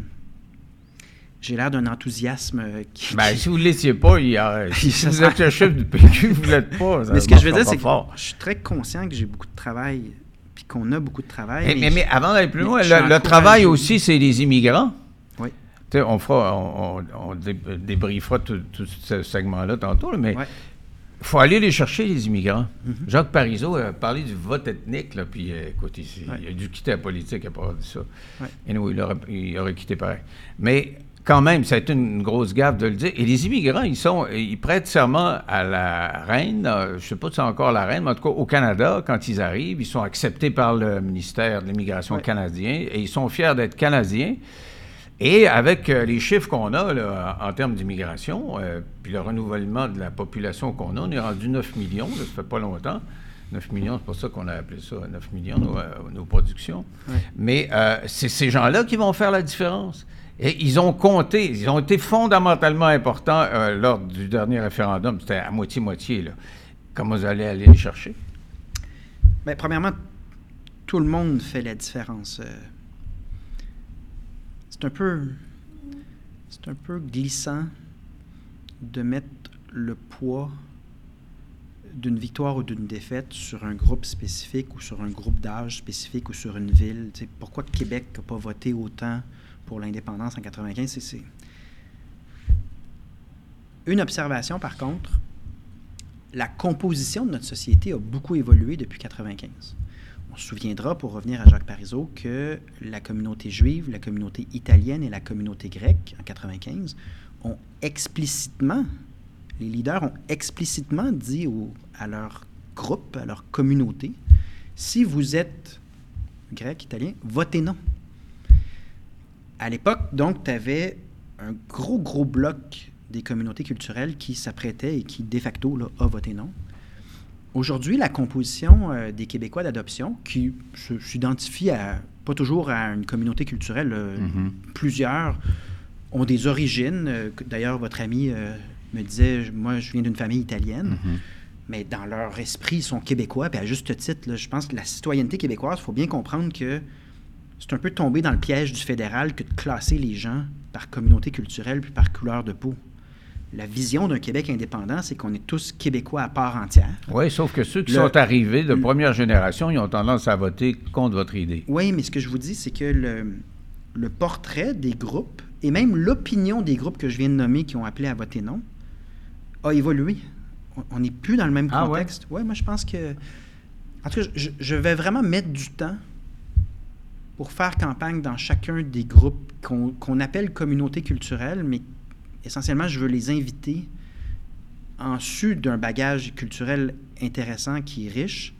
B: j'ai l'air d'un enthousiasme euh, qui...
A: Ben, si vous ne l'étiez pas, il y a, si
B: Ça
A: vous
B: sera-
A: êtes le chef du PQ, vous ne l'êtes pas. ça
B: mais ce que je veux dire, c'est que je suis très conscient que j'ai beaucoup de travail, puis qu'on a beaucoup de travail.
A: Mais, mais- mais avant d'aller plus loin, le, travail aussi, c'est les immigrants.
B: Oui.
A: Tu sais, on fera, on, on- on dé- débriefera tout, tout ce segment-là tantôt, là, mais il
B: Ouais.
A: faut aller les chercher, les immigrants.
B: Mhm.
A: Jacques Parizeau a parlé du vote ethnique, là, puis euh, écoute, il, s'est-
B: Ouais.
A: il a dû quitter la politique à part de ça.
B: Ouais.
A: Et nous, il aurait, il aurait quitté pareil. Mais quand même, ça a été une grosse gaffe de le dire. Et les immigrants, ils sont, ils prêtent serment à la reine. euh, Je ne sais pas si c'est encore la reine, mais en tout cas, au Canada, quand ils arrivent, ils sont acceptés par le ministère de l'Immigration
B: Ouais.
A: canadien et ils sont fiers d'être Canadiens. Et avec euh, les chiffres qu'on a là, en, termes d'immigration, euh, puis le renouvellement de la population qu'on a, on est rendu 9 millions, là, ça fait pas longtemps. 9 millions, c'est pour ça qu'on a appelé ça 9 millions, nos, nos productions.
B: Ouais.
A: Mais euh, c'est ces gens-là qui vont faire la différence. Et ils ont compté, ils ont été fondamentalement importants euh, lors du dernier référendum. C'était à moitié-moitié. Comment vous allez aller les chercher?
B: Ben, premièrement, tout le monde fait la différence. Euh, C'est un peu, c'est un glissant de mettre le poids d'une victoire ou d'une défaite sur un groupe spécifique ou sur un groupe d'âge spécifique ou sur une ville. Pourquoi Québec n'a pas voté autant pour l'indépendance en 95? C'est- Une observation, par contre, la composition de notre société a beaucoup évolué depuis 95. On se souviendra, pour revenir à Jacques Parizeau, que la communauté juive, la communauté italienne et la communauté grecque, en 95, ont explicitement, les leaders ont explicitement dit au- à leur groupe, à leur communauté, si vous êtes grec, italien, votez non. À l'époque, donc, tu avais un gros, gros bloc des communautés culturelles qui s'apprêtaient et qui, de facto, là, a voté non. Aujourd'hui, la composition euh, des Québécois d'adoption, qui s'identifie à, pas toujours à une communauté culturelle, euh,
A: Mhm.
B: plusieurs ont des origines. euh, D'ailleurs, votre ami me disait, moi, je viens d'une famille italienne,
A: Mhm.
B: mais dans leur esprit, ils sont québécois. Puis à juste titre, là, je pense que la citoyenneté québécoise, il faut bien comprendre que c'est un peu tomber dans le piège du fédéral que de classer les gens par communauté culturelle puis par couleur de peau. La vision d'un Québec indépendant, c'est qu'on est tous québécois à part entière.
A: Oui, sauf que ceux qui
B: Le-
A: sont arrivés de première génération, ils ont tendance à voter contre votre idée.
B: Oui, mais ce que je vous dis, c'est que le, le portrait des groupes et même l'opinion des groupes que je viens de nommer qui ont appelé à voter non a évolué. On- n'est plus dans le même
A: Ah ouais?
B: contexte. Oui, moi je pense que. En tout cas, je, je vais vraiment mettre du temps pour faire campagne dans chacun des groupes qu'on qu'on appelle communautés culturelles, mais essentiellement, je veux les inviter en su d'un bagage culturel intéressant qui est riche,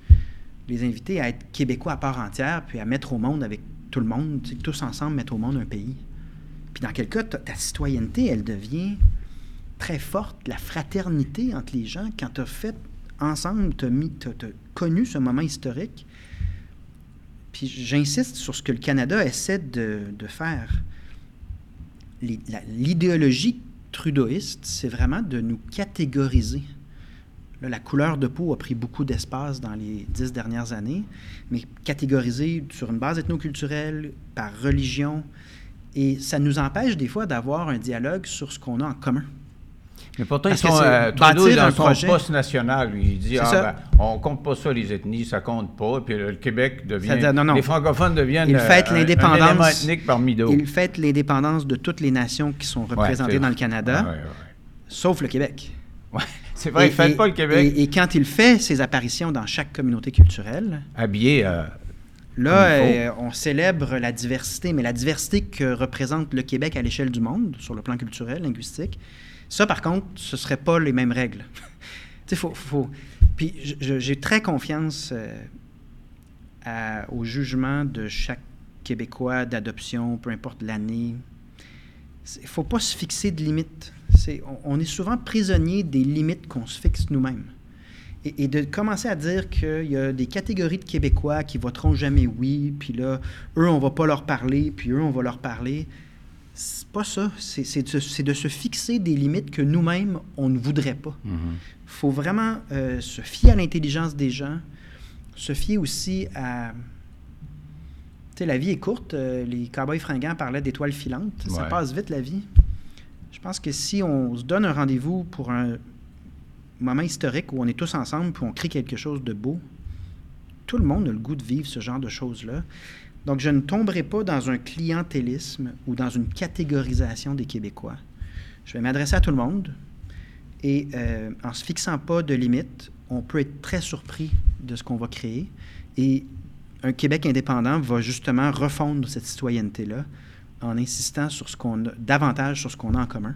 B: les inviter à être québécois à part entière, puis à mettre au monde avec tout le monde, tous ensemble mettre au monde un pays. Puis dans quel cas, ta, ta citoyenneté, elle devient très forte, la fraternité entre les gens, quand tu as fait ensemble, tu as, connu ce moment historique. Puis j'insiste sur ce que le Canada essaie de, faire. L'idéologie trudeauiste, c'est vraiment de nous catégoriser. La couleur de peau a pris beaucoup d'espace dans les dix dernières années, mais catégoriser sur une base ethnoculturelle, par religion, et ça nous empêche des fois d'avoir un dialogue sur ce qu'on a en commun.
A: Mais pourtant, ils sont, euh, Trudeau, dans son
B: projet.
A: poste national, lui, il dit ah, ben, on compte pas ça, les ethnies, ça compte pas. Puis le Québec devient.
B: C'est-à-dire, non, non.
A: Les francophones deviennent
B: Il
A: euh,
B: fête
A: un-
B: l'indépendance.
A: ethnique parmi d'autres.
B: Il fête l'indépendance de toutes les nations qui sont représentées dans le Canada,
A: Ouais, ouais,
B: sauf le Québec.
A: Ouais, c'est vrai, il ne fête pas le Québec.
B: Et, et quand il fait ses apparitions dans chaque communauté culturelle,
A: Habillé. euh,
B: là, euh, on célèbre la diversité, mais la diversité que représente le Québec à l'échelle du monde, sur le plan culturel, linguistique, ça, par contre, ce ne serait pas les mêmes règles. tu sais, faut. Puis j'ai très confiance euh, au jugement de chaque Québécois d'adoption, peu importe l'année. Il ne faut pas se fixer de limites. On est souvent prisonnier des limites qu'on se fixe nous-mêmes. Et, et de commencer à dire qu'il y a des catégories de Québécois qui voteront jamais oui, puis là, eux, on va pas leur parler, puis eux, on va leur parler. C'est pas ça. C'est, de, se fixer des limites que nous-mêmes, on ne voudrait pas. Il faut vraiment euh, se fier à l'intelligence des gens, se fier aussi à... Tu sais, la vie est courte. euh, les cowboys fringants parlaient d'étoiles filantes. Ça passe vite, la vie. Je pense que si on se donne un rendez-vous pour un moment historique où on est tous ensemble puis on crée quelque chose de beau, tout le monde a le goût de vivre ce genre de choses-là. Donc, je ne tomberai pas dans un clientélisme ou dans une catégorisation des Québécois. Je vais m'adresser à tout le monde et euh, en se fixant pas de limites, on peut être très surpris de ce qu'on va créer. Et un Québec indépendant va justement refondre cette citoyenneté-là en insistant sur ce qu'on a, davantage sur ce qu'on a en commun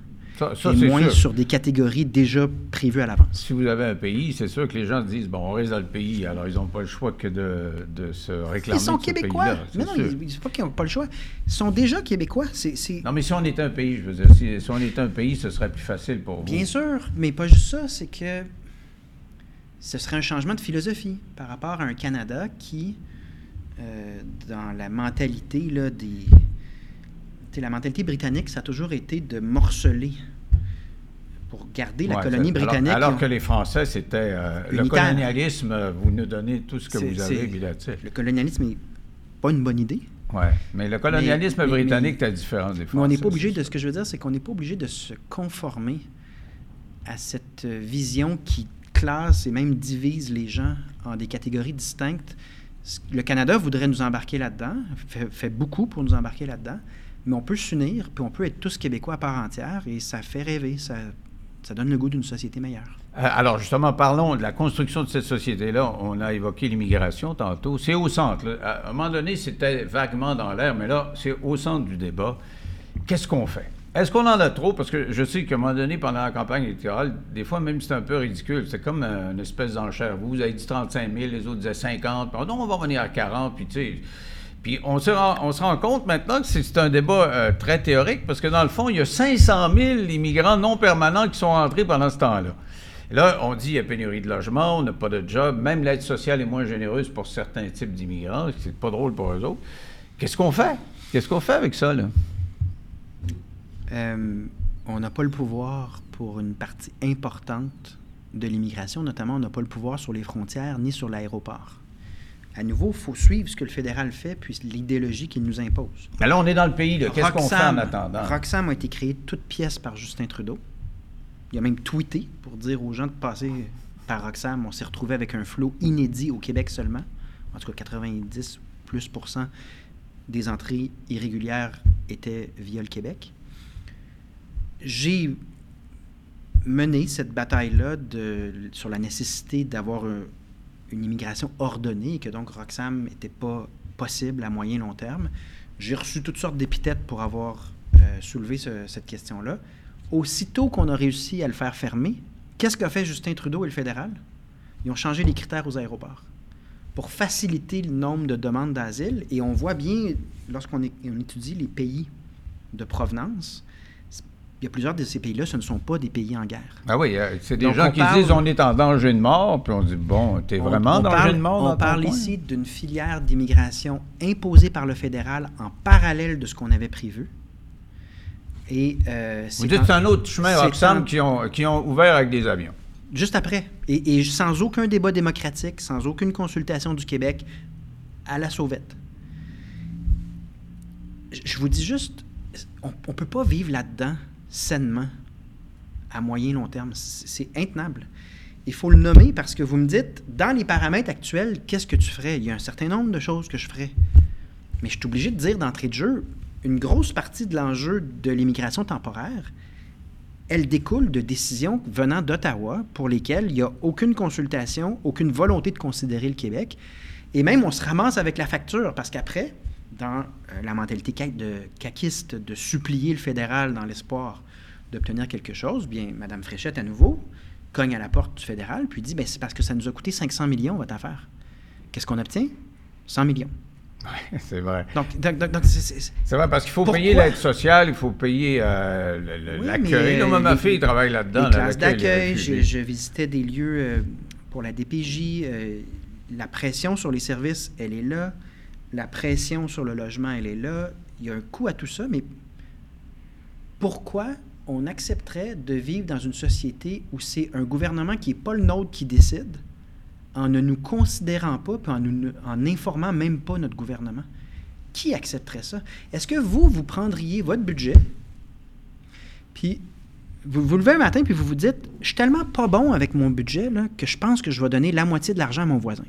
A: Ça, ça,
B: et moins
A: sûr.
B: sur des catégories déjà prévues à l'avance.
A: Si vous avez un pays, c'est sûr que les gens se disent, bon, on reste dans le pays, alors ils n'ont pas le choix que de, de se réclamer
B: Ils sont
A: de
B: québécois. Mais non,
A: sûr.
B: ils- pas qu'ils n'ont pas le choix. Ils sont déjà québécois. C'est,
A: Non, mais si on était un pays, je veux dire, si, si on était un pays, ce serait plus facile pour vous.
B: Bien sûr, mais pas juste ça, c'est que ce serait un changement de philosophie par rapport à un Canada qui, euh, dans la mentalité là, des. la mentalité britannique, ça a toujours été de morceler pour garder la colonie
A: alors-
B: britannique.
A: Alors,
B: ont-
A: que les Français, c'était euh, le colonialisme, euh, vous nous donnez tout ce que vous avez.
B: Le colonialisme n'est pas une bonne idée.
A: Ouais. Mais le colonialisme
B: Mais-
A: britannique est différent des
B: Mais
A: Français.
B: on n'est pas obligé de. Ce que je veux dire, c'est qu'on n'est pas obligé de se conformer à cette euh, vision qui classe et même divise les gens en des catégories distinctes. Le Canada voudrait nous embarquer là-dedans, fait, fait beaucoup pour nous embarquer là-dedans, mais on peut s'unir, puis on peut être tous québécois à part entière, et ça fait rêver, ça, ça donne le goût d'une société meilleure.
A: Euh, Alors, justement, parlons de la construction de cette société-là. On a évoqué l'immigration tantôt. C'est au centre. À un moment donné, c'était vaguement dans l'air, mais là, c'est au centre du débat. Qu'est-ce qu'on fait? Est-ce qu'on en a trop? Parce que je sais qu'à un moment donné, pendant la campagne électorale, des fois, même c'est un peu ridicule. C'est comme euh, une espèce d'enchère. Vous, vous avez dit 35 000, les autres disaient 50. Puis, non, on va revenir à 40. Puis, tu sais. Puis on se, rend, compte maintenant que c'est un débat euh, très théorique parce que dans le fond, il y a 500 000 immigrants non permanents qui sont entrés pendant ce temps-là. Là, on dit qu'il y a pénurie de logement, on n'a pas de job, même l'aide sociale est moins généreuse pour certains types d'immigrants, c'est pas drôle pour eux autres. Qu'est-ce qu'on fait? Qu'est-ce qu'on fait avec ça, là?
B: Euh, on n'a pas le pouvoir pour une partie importante de l'immigration, notamment on n'a pas le pouvoir sur les frontières ni sur l'aéroport. À nouveau, il faut suivre ce que le fédéral fait, puis l'idéologie qu'il nous impose.
A: Mais là, on est dans le pays. Qu'est-ce qu'on fait en attendant?
B: Roxham a été créé toute pièce par Justin Trudeau. Il a même tweeté pour dire aux gens de passer par Roxham. On s'est retrouvé avec un flot inédit au Québec seulement. En tout cas, 90 plus des entrées irrégulières étaient via le Québec. J'ai mené cette bataille-là sur la nécessité d'avoir un- une immigration ordonnée et que donc Roxham n'était pas possible à moyen long terme. J'ai reçu toutes sortes d'épithètes pour avoir euh, soulevé ce- cette question-là. Aussitôt qu'on a réussi à le faire fermer, qu'est-ce qu'a fait Justin Trudeau et le fédéral? Ils ont changé les critères aux aéroports pour faciliter le nombre de demandes d'asile. Et on voit bien, lorsqu'on étudie les pays de provenance, il y a plusieurs de ces pays-là, ce ne sont pas des pays en guerre.
A: Ah oui, euh, c'est des
B: Donc,
A: gens qui
B: parle-
A: disent on est en danger de mort, puis on dit bon, t'es
B: On-
A: vraiment en danger
B: parle,
A: de mort
B: On parle ici d'une filière d'immigration imposée par le fédéral en parallèle de ce qu'on avait prévu. Et euh,
A: Vous
B: c'est
A: dites c'est un autre chemin, qui ont, qui ont ouvert avec des avions.
B: Juste après. Et, et sans aucun débat démocratique, sans aucune consultation du Québec, à la sauvette. Je je vous dis juste, on ne peut pas vivre là-dedans sainement à moyen long terme. C'est intenable. Il faut le nommer parce que vous me dites, dans les paramètres actuels, qu'est-ce que tu ferais? Il y a un certain nombre de choses que je ferais. Mais je suis obligé de dire d'entrée de jeu, une grosse partie de l'enjeu de l'immigration temporaire, elle découle de décisions venant d'Ottawa pour lesquelles il n'y a aucune consultation, aucune volonté de considérer le Québec. Et même, on se ramasse avec la facture parce qu'après, dans euh, la mentalité de caquiste de supplier le fédéral dans l'espoir d'obtenir quelque chose, bien, Mme Fréchette, à nouveau, cogne à la porte du fédéral puis dit ben, c'est parce que ça nous a coûté 500 millions, votre affaire. Qu'est-ce qu'on obtient? 100 millions.
A: Oui, c'est vrai.
B: Donc, donc, donc, donc, c'est-
A: vrai, parce qu'il faut
B: Pourquoi?
A: payer l'aide sociale, il faut payer euh,
B: Oui,
A: l'accueil.
B: euh,
A: ma
B: les-
A: fille travaille là-dedans.
B: les classes d'accueil, je, visitais des lieux euh, pour la DPJ. euh, la pression sur les services, elle est là. La pression sur le logement, elle est là. Il y a un coût à tout ça, mais pourquoi on accepterait de vivre dans une société où c'est un gouvernement qui n'est pas le nôtre qui décide en ne nous considérant pas puis en nous- en n'informant même pas notre gouvernement? Qui accepterait ça? Est-ce que vous, vous prendriez votre budget, puis vous vous levez un matin puis vous vous dites, je suis tellement pas bon avec mon budget que je pense que je vais donner la moitié de l'argent à mon voisin.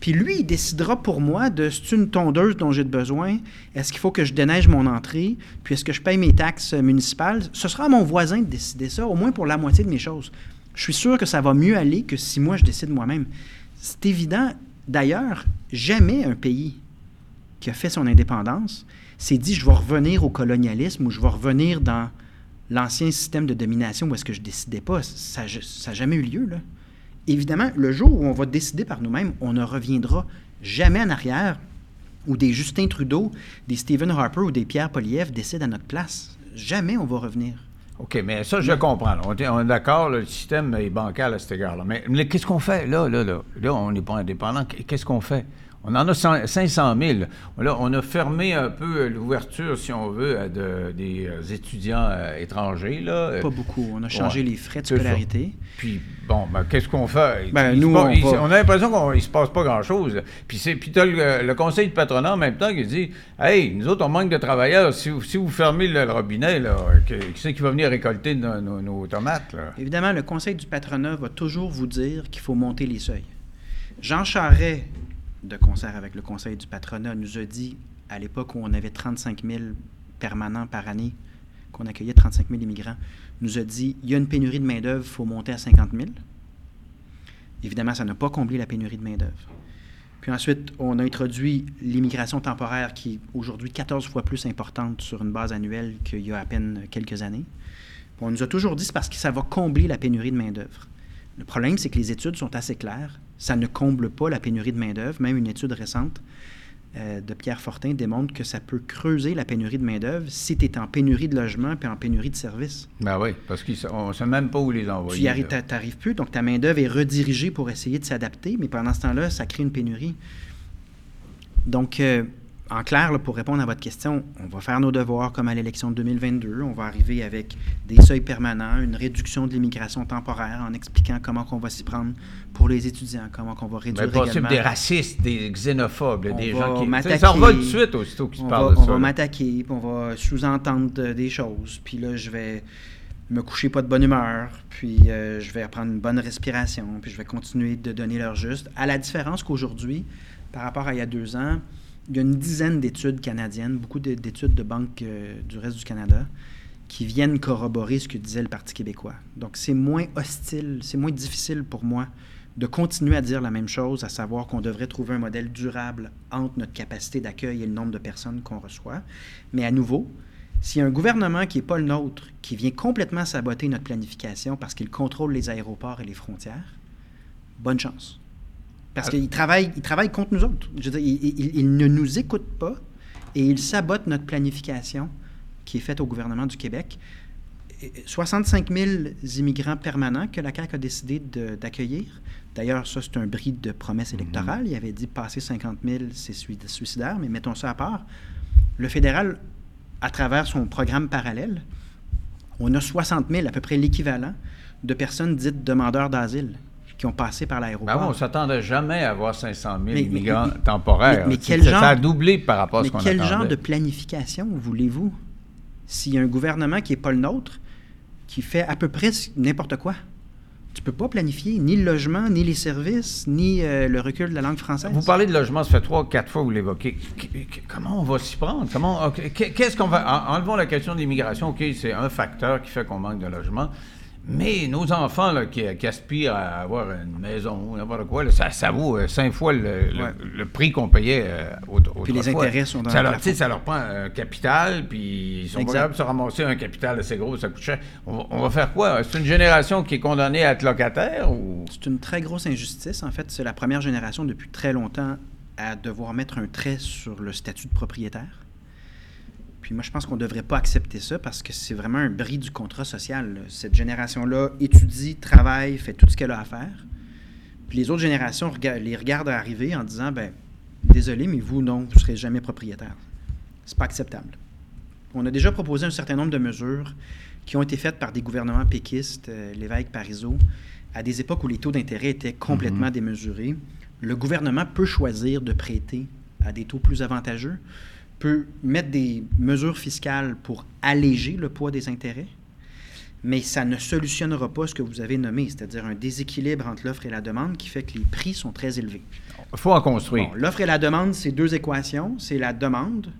B: Puis lui, il décidera pour moi de c'est une tondeuse dont j'ai besoin, est-ce qu'il faut que je déneige mon entrée, puis est-ce que je paye mes taxes euh, municipales? Ce sera à mon voisin de décider ça, au moins pour la moitié de mes choses. Je suis sûr que ça va mieux aller que si moi je décide moi-même. C'est évident. D'ailleurs, jamais un pays qui a fait son indépendance s'est dit je vais revenir au colonialisme ou je vais revenir dans l'ancien système de domination où est-ce que je décidais pas. Ça n'a jamais eu lieu. Là. Évidemment, le jour où on va décider par nous-mêmes, on ne reviendra jamais en arrière où des Justin Trudeau, des Stephen Harper ou des Pierre Poliev décident à notre place. Jamais on va revenir.
A: OK, mais ça, je comprends. On est, d'accord, le système est bancal à cet égard-là. Mais, mais qu'est-ce qu'on fait? Là, là, là, là, on n'est pas indépendant. Qu'est-ce qu'on fait? On en a 100 500 000. Là, on a fermé un peu l'ouverture, si on veut, à de- des euh, étudiants euh, étrangers. Là.
B: Pas beaucoup. On a changé
A: ouais.
B: les frais de scolarité.
A: Puis, bon, ben, qu'est-ce qu'on fait?
B: Ben,
A: Il
B: nous, on
A: il-
B: va-
A: on a l'impression qu'il ne se passe pas grand-chose. Puis, tu as le, le conseil de patronat en même temps qui dit Hey, nous autres, on manque de travailleurs. Si, vous- si vous fermez le, le robinet, là, qui c'est qui va venir récolter nos, nos- nos tomates? Là?
B: Évidemment, le conseil du patronat va toujours vous dire qu'il faut monter les seuils. Jean Charest, de concert avec le conseil du patronat, nous a dit, à l'époque où on avait 35 000 permanents par année, qu'on accueillait 35 000 immigrants, nous a dit, il y a une pénurie de main-d'œuvre, il faut monter à 50 000. Évidemment, ça n'a pas comblé la pénurie de main-d'œuvre. Puis ensuite, on a introduit l'immigration temporaire qui est aujourd'hui 14 fois plus importante sur une base annuelle qu'il y a à peine quelques années. Puis on nous a toujours dit c'est parce que ça va combler la pénurie de main-d'œuvre. Le problème, c'est que les études sont assez claires. Ça ne comble pas la pénurie de main-d'œuvre. Même une étude récente euh, de Pierre Fortin démontre que ça peut creuser la pénurie de main-d'œuvre si tu es en pénurie de logement puis en pénurie de services.
A: Ben oui, parce qu'on ne sait même pas où les envoyer.
B: Tu y arrives, plus, donc ta main-d'œuvre est redirigée pour essayer de s'adapter, mais pendant ce temps-là, ça crée une pénurie. Donc, euh, en clair, là, pour répondre à votre question, on va faire nos devoirs comme à l'élection de 2022. On va arriver avec des seuils permanents, une réduction de l'immigration temporaire en expliquant comment qu'on va s'y prendre pour les étudiants, comment qu'on va réduire
A: Ben, possible
B: également.
A: des racistes, des xénophobes,
B: On
A: des
B: va
A: gens qui.
B: m'attaquer.
A: Ça revole tout de suite aussitôt qu'ils
B: on
A: parlent
B: va,
A: de
B: on
A: ça.
B: va m'attaquer, puis on va sous-entendre de- des choses, puis là, je vais me coucher pas de bonne humeur, puis euh, je vais prendre une bonne respiration, puis je vais continuer de donner l'heure juste. À la différence qu'aujourd'hui, par rapport à il y a deux ans, il y a une dizaine d'études canadiennes, beaucoup de- d'études de banques euh, du reste du Canada, qui viennent corroborer ce que disait le Parti québécois. Donc, c'est moins hostile, c'est moins difficile pour moi de continuer à dire la même chose, à savoir qu'on devrait trouver un modèle durable entre notre capacité d'accueil et le nombre de personnes qu'on reçoit. Mais à nouveau, s'il y a un gouvernement qui n'est pas le nôtre, qui vient complètement saboter notre planification parce qu'il contrôle les aéroports et les frontières, bonne chance. Parce qu'il travaille, il travaille contre nous autres. Je veux dire, il, il- il ne nous écoute pas et il sabote notre planification qui est faite au gouvernement du Québec. Et 65 000 immigrants permanents que la CAQ a décidé d'accueillir. D'ailleurs, ça, c'est un bris de promesse électorale. Il avait dit passer 50 000, c'est sui- suicidaire, mais mettons ça à part. Le fédéral, à travers son programme parallèle, on a 60 000, à peu près l'équivalent, de personnes dites demandeurs d'asile qui ont passé par
A: Ben
B: l'aéroport.
A: oui, on ne s'attendait jamais à avoir 500 000
B: Mais- mais-
A: immigrants
B: mais-
A: temporaires.
B: mais- mais quel
A: ça,
B: genre-
A: ça a doublé par rapport à
B: Mais
A: ce qu'on
B: quel
A: attendait.
B: genre de planification voulez-vous? S'il y a un gouvernement qui n'est pas le nôtre, qui fait à peu près n'importe quoi? Tu peux pas planifier ni le logement, ni les services, ni euh, le recul de la langue française.
A: Vous parlez de logement, ça fait trois, quatre fois que vous l'évoquez. Qu- qu- Comment on va s'y prendre? Comment, Qu'est-ce qu'on va. en- Enlevons la question de l'immigration, OK, c'est un facteur qui fait qu'on manque de logement. Mais nos enfants là, qui, qui aspirent à avoir une maison, n'importe quoi, là, ça, ça vaut euh, cinq fois le, le-
B: Ouais.
A: le prix qu'on payait euh, aut-
B: Puis les
A: autrefois.
B: intérêts sont dans
A: ça
B: le
A: leur, ça leur prend un capital, puis ils sont
B: Exact.
A: capables de se ramasser un capital assez gros, ça coûte cher. On, va- on va faire quoi? C'est une génération qui est condamnée à être locataire ou?
B: C'est une très grosse injustice. En fait, c'est la première génération depuis très longtemps à devoir mettre un trait sur le statut de propriétaire. Puis moi, je pense qu'on ne devrait pas accepter ça parce que c'est vraiment un bris du contrat social. Cette génération-là étudie, travaille, fait tout ce qu'elle a à faire. Puis les autres générations les regardent arriver en disant ben désolé, mais vous, non, vous ne serez jamais propriétaire. C'est pas acceptable. On a déjà proposé un certain nombre de mesures qui ont été faites par des gouvernements péquistes, euh, l'évêque Parizeau, à des époques où les taux d'intérêt étaient complètement mm-hmm. démesurés. Le gouvernement peut choisir de prêter à des taux plus avantageux peut mettre des mesures fiscales pour alléger le poids des intérêts, mais ça ne solutionnera pas ce que vous avez nommé, c'est-à-dire un déséquilibre entre l'offre et la demande qui fait que les prix sont très élevés.
A: Il faut en construire.
B: l'offre et la demande, c'est deux équations. C'est la demande.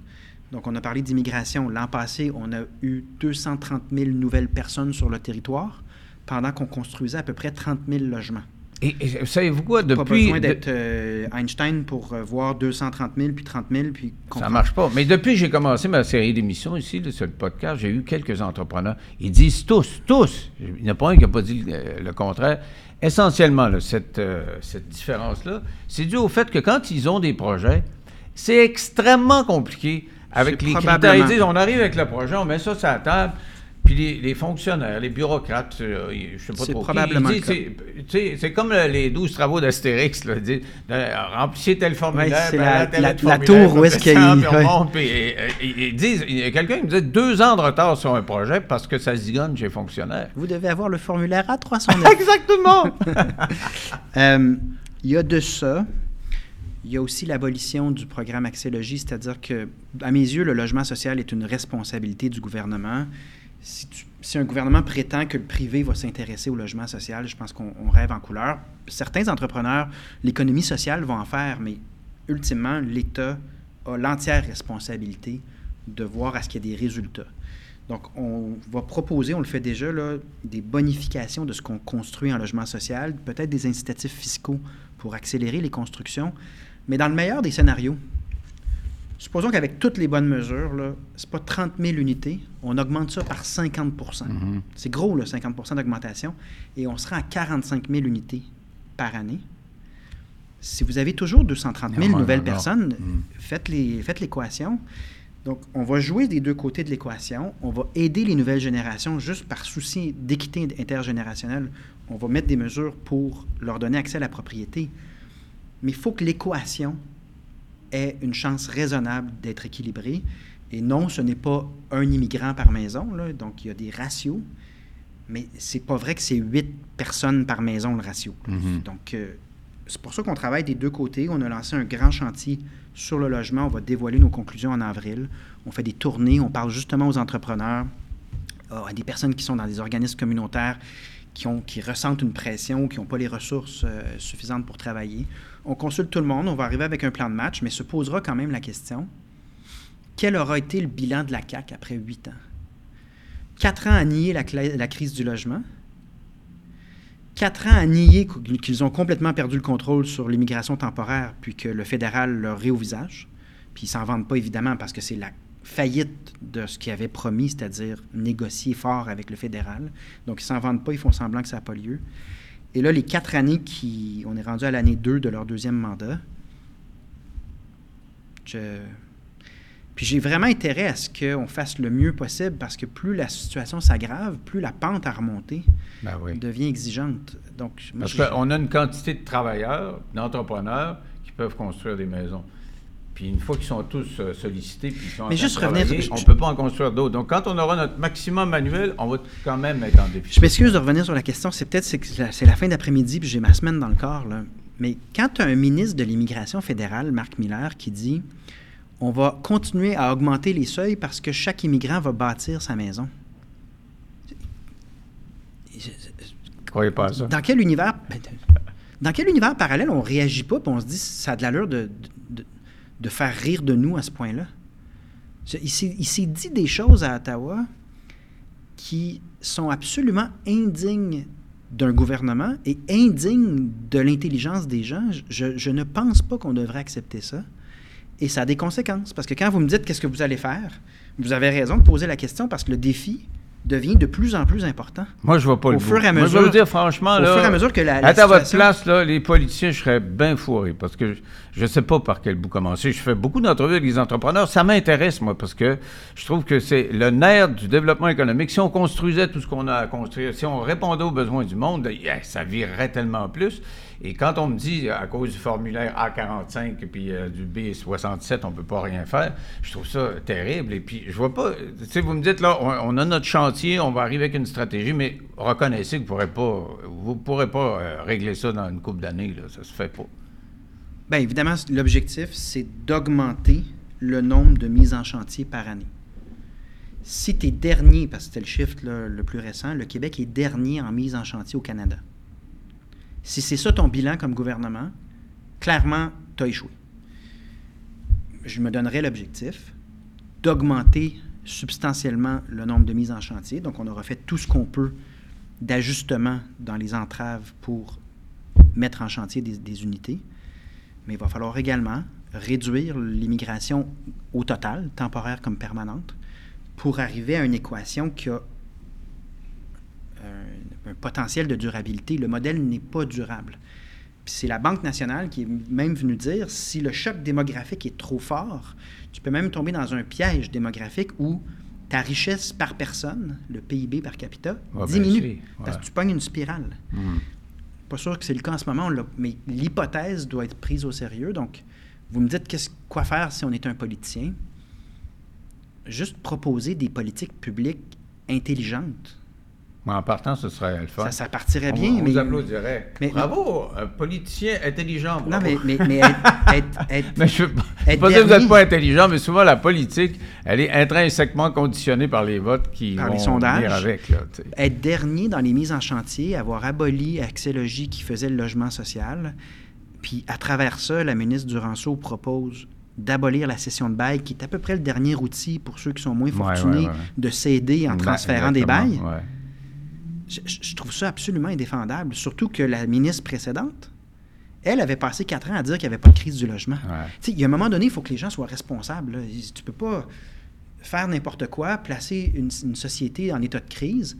B: Donc, on a parlé d'immigration. L'an passé, on a eu 230 000 nouvelles personnes sur le territoire pendant qu'on construisait à peu près 30 000 logements.
A: Et, savez-vous quoi, depuis...
B: Pas besoin d'être euh, Einstein pour euh, voir 230 000, puis 30 000, puis...
A: Ça marche pas. Mais depuis que j'ai commencé ma série d'émissions ici, sur le podcast, j'ai eu quelques entrepreneurs. Ils disent tous, tous, il n'y en a pas un qui n'a pas dit le, contraire, essentiellement, cette, euh, cette différence-là, c'est dû au fait que quand ils ont des projets, c'est extrêmement compliqué avec les critères. Ils disent, on arrive avec le projet, on met ça sur la table, puis les, fonctionnaires, les bureaucrates, euh, je sais pas trop
B: probablement
A: C'est comme les douze travaux d'Astérix. remplissez tel formulaire,
B: c'est la, la, la, tour où est-ce qu'il y a...
A: Euh, ils disent, il y a quelqu'un qui me dit deux ans de retard sur un projet parce que ça zigonne chez fonctionnaires.
B: Vous devez avoir le formulaire A309.
A: Exactement!
B: Euh, il y a de ça. Il y a aussi l'abolition du programme Axélogie, c'est-à-dire que, à mes yeux, le logement social est une responsabilité du gouvernement si, un gouvernement prétend que le privé va s'intéresser au logement social, je pense qu'on rêve en couleur. Certains entrepreneurs, l'économie sociale vont en faire, mais ultimement, l'État a l'entière responsabilité de voir à ce qu'il y ait des résultats. Donc, on va proposer, on le fait déjà, des bonifications de ce qu'on construit en logement social, peut-être des incitatifs fiscaux pour accélérer les constructions. Mais dans le meilleur des scénarios, Supposons qu'avec toutes les bonnes mesures, ce n'est pas 30 000 unités, on augmente ça par 50 mm-hmm. C'est gros, là, 50% d'augmentation. Et on sera à 45 000 unités par année. Si vous avez toujours 230 000 nouvelles personnes, mm. faites l'équation. Donc, on va jouer des deux côtés de l'équation. On va aider les nouvelles générations juste par souci d'équité intergénérationnelle. On va mettre des mesures pour leur donner accès à la propriété. Mais il faut que l'équation ait une chance raisonnable d'être équilibré. Et non, ce n'est pas un immigrant par maison, là, donc il y a des ratios, mais c'est pas vrai que c'est huit personnes par maison le ratio. Mm-hmm. Donc, euh, c'est pour ça qu'on travaille des deux côtés. On a lancé un grand chantier sur le logement. On va dévoiler nos conclusions en avril. On fait des tournées, on parle justement aux entrepreneurs, à des personnes qui sont dans des organismes communautaires qui, ont, qui ressentent une pression, qui n'ont pas les ressources euh, suffisantes pour travailler. On consulte tout le monde, on va arriver avec un plan de match, mais se posera quand même la question quel aura été le bilan de la CAC après huit ans? Quatre ans à nier la, crise du logement, quatre ans à nier qu'ils ont complètement perdu le contrôle sur l'immigration temporaire, puis que le fédéral leur rit au visage. Puis ils s'en vendent pas évidemment parce que c'est la faillite de ce qu'ils avaient promis, c'est-à-dire négocier fort avec le fédéral. Donc, ils s'en vendent pas, ils font semblant que ça n'a pas lieu. Et là, les quatre années qui. On est rendu à l'année 2 de leur deuxième mandat. Puis j'ai vraiment intérêt à ce qu'on fasse le mieux possible parce que plus la situation s'aggrave, plus la pente à remonter ben devient exigeante. Donc,
A: parce qu'on a une quantité de travailleurs, d'entrepreneurs qui peuvent construire des maisons. Puis une fois qu'ils sont tous euh, sollicités, puis sont
B: Mais juste revenir,
A: on ne peut pas en construire d'autres. Donc quand on aura notre maximum manuel, on va quand même être en défi.
B: Je m'excuse de revenir sur la question. C'est peut-être c'est, c'est la fin d'après-midi, puis j'ai ma semaine dans le corps. Là. Mais quand tu as un ministre de l'immigration fédérale, Marc Miller, qui dit on va continuer à augmenter les seuils parce que chaque immigrant va bâtir sa maison.
A: Croyez pas ça.
B: Dans quel univers ben, dans quel univers parallèle on réagit pas et on se dit ça a de l'allure de de faire rire de nous à ce point-là. Il s'est dit des choses à Ottawa qui sont absolument indignes d'un gouvernement et indignes de l'intelligence des gens. Je, ne pense pas qu'on devrait accepter ça. Et ça a des conséquences. Parce que quand vous me dites qu'est-ce que vous allez faire, vous avez raison de poser la question parce que le défi devient de plus en plus important.
A: Moi, je vois pas
B: Au
A: le
B: fur et à
A: Moi, je vais
B: mesure-
A: vous dire franchement,
B: Au
A: là,
B: fur et à mesure que la, la
A: à ta votre
B: situation-
A: place, là, les politiciens, je serais bien fourré parce que je ne sais pas par quel bout commencer. Je fais beaucoup d'entrevues avec les entrepreneurs. Ça m'intéresse, moi, parce que je trouve que c'est le nerf du développement économique. Si on construisait tout ce qu'on a à construire, si on répondait aux besoins du monde, yeah, ça virerait tellement plus. Et quand on me dit, à cause du formulaire A45 et puis euh, du B67, on ne peut pas rien faire, je trouve ça terrible. Et puis, je vois pas, vous me dites, là, on, a notre chantier, on va arriver avec une stratégie, mais reconnaissez que vous ne pourrez pas, euh, régler ça dans une couple d'années, ça se fait pas.
B: Bien évidemment, l'objectif, c'est d'augmenter le nombre de mises en chantier par année. Si tu es dernier, parce que c'était le chiffre le plus récent, le Québec est dernier en mise en chantier au Canada. Si c'est ça ton bilan comme gouvernement, clairement, tu as échoué. Je me donnerais l'objectif d'augmenter substantiellement le nombre de mises en chantier. Donc, on aura fait tout ce qu'on peut d'ajustement dans les entraves pour mettre en chantier des, des unités. Mais il va falloir également réduire l'immigration au total, temporaire comme permanente, pour arriver à une équation qui a un, potentiel de durabilité. Le modèle n'est pas durable. Puis c'est la Banque nationale qui est même venue dire si le choc démographique est trop fort, tu peux même tomber dans un piège démographique où ta richesse par personne, le PIB par capita,
A: Va
B: diminue.
A: baisser,
B: Parce que tu pognes une spirale.
A: Mhm.
B: Pas sûr que c'est le cas en ce moment, mais l'hypothèse doit être prise au sérieux. Donc, vous me dites quoi faire si on est un politicien? Juste proposer des politiques publiques intelligentes.
A: Mais En partant, ce serait le fun.
B: Ça, ça partirait bien,
A: on
B: mais...
A: vous applaudirait.
B: mais-
A: Bravo, un politicien intelligent.
B: Non,
A: bravo.
B: mais, mais, mais être, être- être-
A: Mais je ne veux pas dire que vous n'êtes pas intelligent, mais souvent la politique, elle est intrinsèquement conditionnée par les votes qui
B: Par
A: vont
B: les sondages.
A: venir avec. Là,
B: être dernier dans les mises en chantier, avoir aboli Axélogie qui faisait le logement social. Puis à travers ça, la ministre Duranceau propose d'abolir la session de bail, qui est à peu près le dernier outil pour ceux qui sont moins fortunés
A: ouais, ouais.
B: de céder en
A: Ouais,
B: transférant des bails. Je, trouve ça absolument indéfendable. Surtout que la ministre précédente, elle avait passé quatre ans à dire qu'il n'y avait pas de crise du logement.
A: Ouais.
B: Il y a un moment donné, il faut que les gens soient responsables. là. Tu peux pas faire n'importe quoi, placer une, une société en état de crise,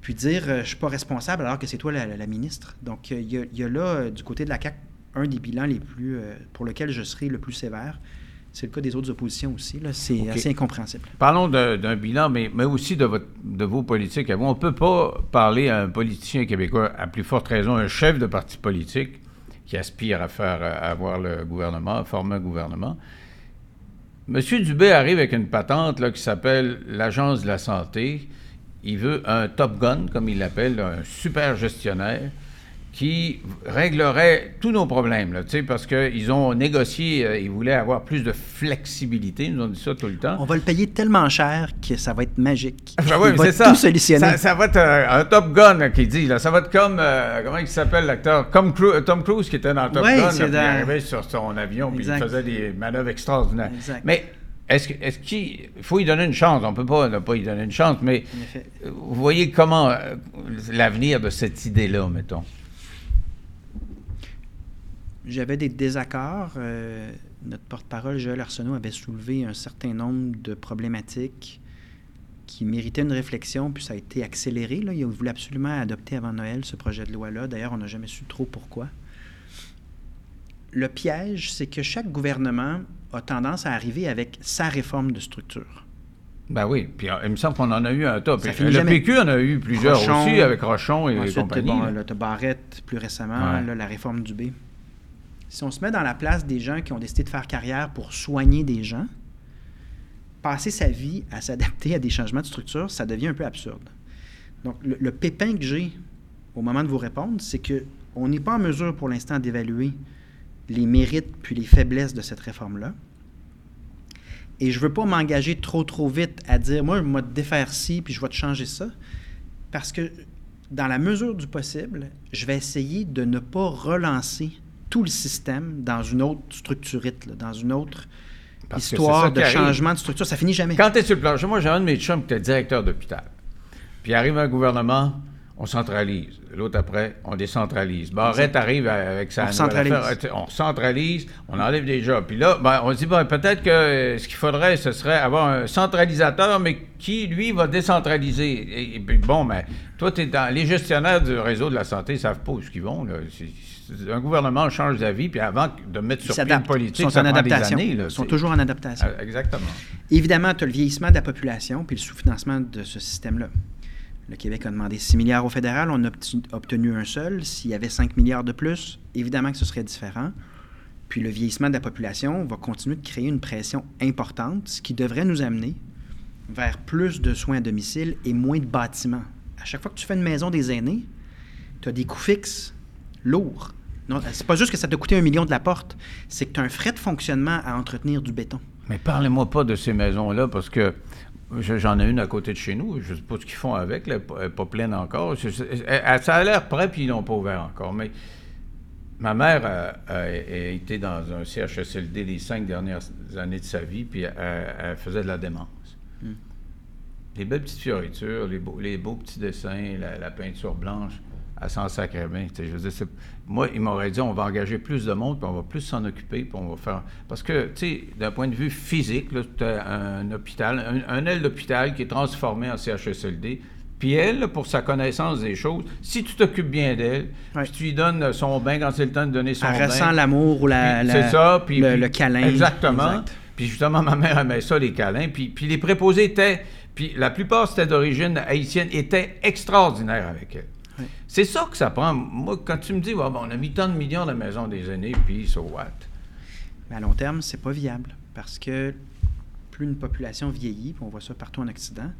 B: puis dire euh, je suis pas responsable alors que c'est toi la, la- la ministre. Donc, il y, a, il y a là, euh, du côté de la CAQ, un des bilans les plus euh, pour lequel je serai le plus sévère. C'est le cas des autres oppositions aussi. C'est assez incompréhensible.
A: Parlons d'un bilan, mais, mais aussi de, votre, de vos politiques. On ne peut pas parler à un politicien québécois, à plus forte raison, un chef de parti politique qui aspire à faire à avoir le gouvernement, à former un gouvernement. Monsieur Dubé arrive avec une patente là, qui s'appelle l'Agence de la santé. Il veut un Top Gun, comme il l'appelle, un super gestionnaire qui réglerait tous nos problèmes, là, parce qu'ils ont négocié, euh, ils voulaient avoir plus de flexibilité, ils nous ont dit ça tout le temps.
B: On va le payer tellement cher que ça va être magique.
A: Ben oui,
B: va
A: c'est ça.
B: tout solutionner.
A: Ça, ça va être euh, un Top Gun là, qui dit. Là. Ça va être comme. euh, comment il s'appelle l'acteur? Tom, Cru- Tom Cruise qui était dans Top Gun. puis Il
B: dans-
A: arrivait sur son avion puis il faisait des manœuvres extraordinaires.
B: Exact.
A: Mais est-ce qu'il faut y donner une chance? On peut pas ne pas y donner une chance, mais euh, vous voyez comment euh, l'avenir de cette idée-là, mettons.
B: J'avais des désaccords. euh, notre porte-parole, Joël Arsenault, avait soulevé un certain nombre de problématiques qui méritaient une réflexion, puis ça a été accéléré. Là. Il voulait absolument adopter avant Noël ce projet de loi-là. D'ailleurs, on n'a jamais su trop pourquoi. Le piège, c'est que chaque gouvernement a tendance à arriver avec sa réforme de structure.
A: Ben oui, puis euh, il me semble qu'on en a eu un top. Le
B: jamais.
A: PQ en a eu plusieurs
B: Rochon.
A: aussi, avec Rochon et
B: Ensuite,
A: compagnie.
B: bon,
A: là.
B: Barrette plus récemment,
A: Ouais.
B: là, la réforme du B. Si on se met dans la place des gens qui ont décidé de faire carrière pour soigner des gens, passer sa vie à s'adapter à des changements de structure, ça devient un peu absurde. Donc, le, pépin que j'ai au moment de vous répondre, c'est que on n'est pas en mesure pour l'instant d'évaluer les mérites puis les faiblesses de cette réforme-là. Et je ne veux pas m'engager trop, trop vite à dire, moi, je vais te défaire ci, puis je vais te changer ça. Parce que, dans la mesure du possible, je vais essayer de ne pas relancer tout le système dans une autre structurite, là, dans une autre
A: Parce
B: histoire de changement de structure. Ça finit jamais.
A: Quand tu es sur le plancher, moi j'ai un de mes chums qui était directeur d'hôpital. Puis arrive un gouvernement, on centralise. L'autre après, on décentralise. Barrette arrive avec sa
B: On centralise.
A: affaire. On centralise, on enlève des jobs. Puis là, ben, on se dit, ben, peut-être que euh, ce qu'il faudrait, ce serait avoir un centralisateur, mais qui, lui, va décentraliser. Et, et puis, bon, mais toi, es dans, les gestionnaires du réseau de la santé ne savent pas où ils vont. Là. Un gouvernement change d'avis, puis avant de mettre sur pied une politique,
B: Ils sont
A: ça
B: en
A: des
B: adaptation.
A: années. là.
B: Ils sont toujours en adaptation.
A: Ah, Exactement.
B: Évidemment, tu as le vieillissement de la population puis le sous-financement de ce système-là. Le Québec a demandé 6 milliards au fédéral, on a obtenu un seul. S'il y avait 5 milliards de plus, évidemment que ce serait différent. Puis le vieillissement de la population va continuer de créer une pression importante, ce qui devrait nous amener vers plus de soins à domicile et moins de bâtiments. À chaque fois que tu fais une maison des aînés, tu as des coûts fixes lourds. Non, c'est pas juste que ça t'a coûté un million de la porte, c'est que tu as un frais de fonctionnement à entretenir du béton.
A: Mais parlez-moi pas de ces maisons-là, parce que je- j'en ai une à côté de chez nous. Je ne sais pas ce qu'ils font avec. Elle n'est pas pleine encore. Ça a l'air prêt, puis ils l'ont pas ouvert encore. Mais ma mère a, été dans un CHSLD les cinq dernières années de sa vie, puis elle, elle faisait de la démence.
B: Hmm.
A: Les belles petites fioritures, les beaux, les beaux petits dessins, la, la peinture blanche, elle s'en sais, Je veux dire, c'est- moi, il m'aurait dit on va engager plus de monde, puis on va plus s'en occuper, puis on va faire. Parce que, tu sais, d'un point de vue physique, là, tu as un hôpital, un, un aile d'hôpital qui est transformé en CHSLD. Puis elle, pour sa connaissance des choses, si tu t'occupes bien d'elle, puis tu lui donnes son bain quand c'est le temps de donner son
B: Elle
A: bain.
B: ressent l'amour ou la,
A: Puis
B: la-
A: c'est ça, puis,
B: le,
A: puis-
B: le câlin.
A: Exactement.
B: Exact.
A: Puis justement, ma mère aimait ça, les câlins. Puis, puis les préposés étaient, puis la plupart c'était d'origine haïtienne, étaient extraordinaires avec elle. C'est ça que ça prend. Moi, quand tu me dis, on a mis tant de millions dans la maison des aînés, puis so what?
B: Mais à long terme, c'est pas viable parce que plus une population vieillit, on voit ça partout en Occident,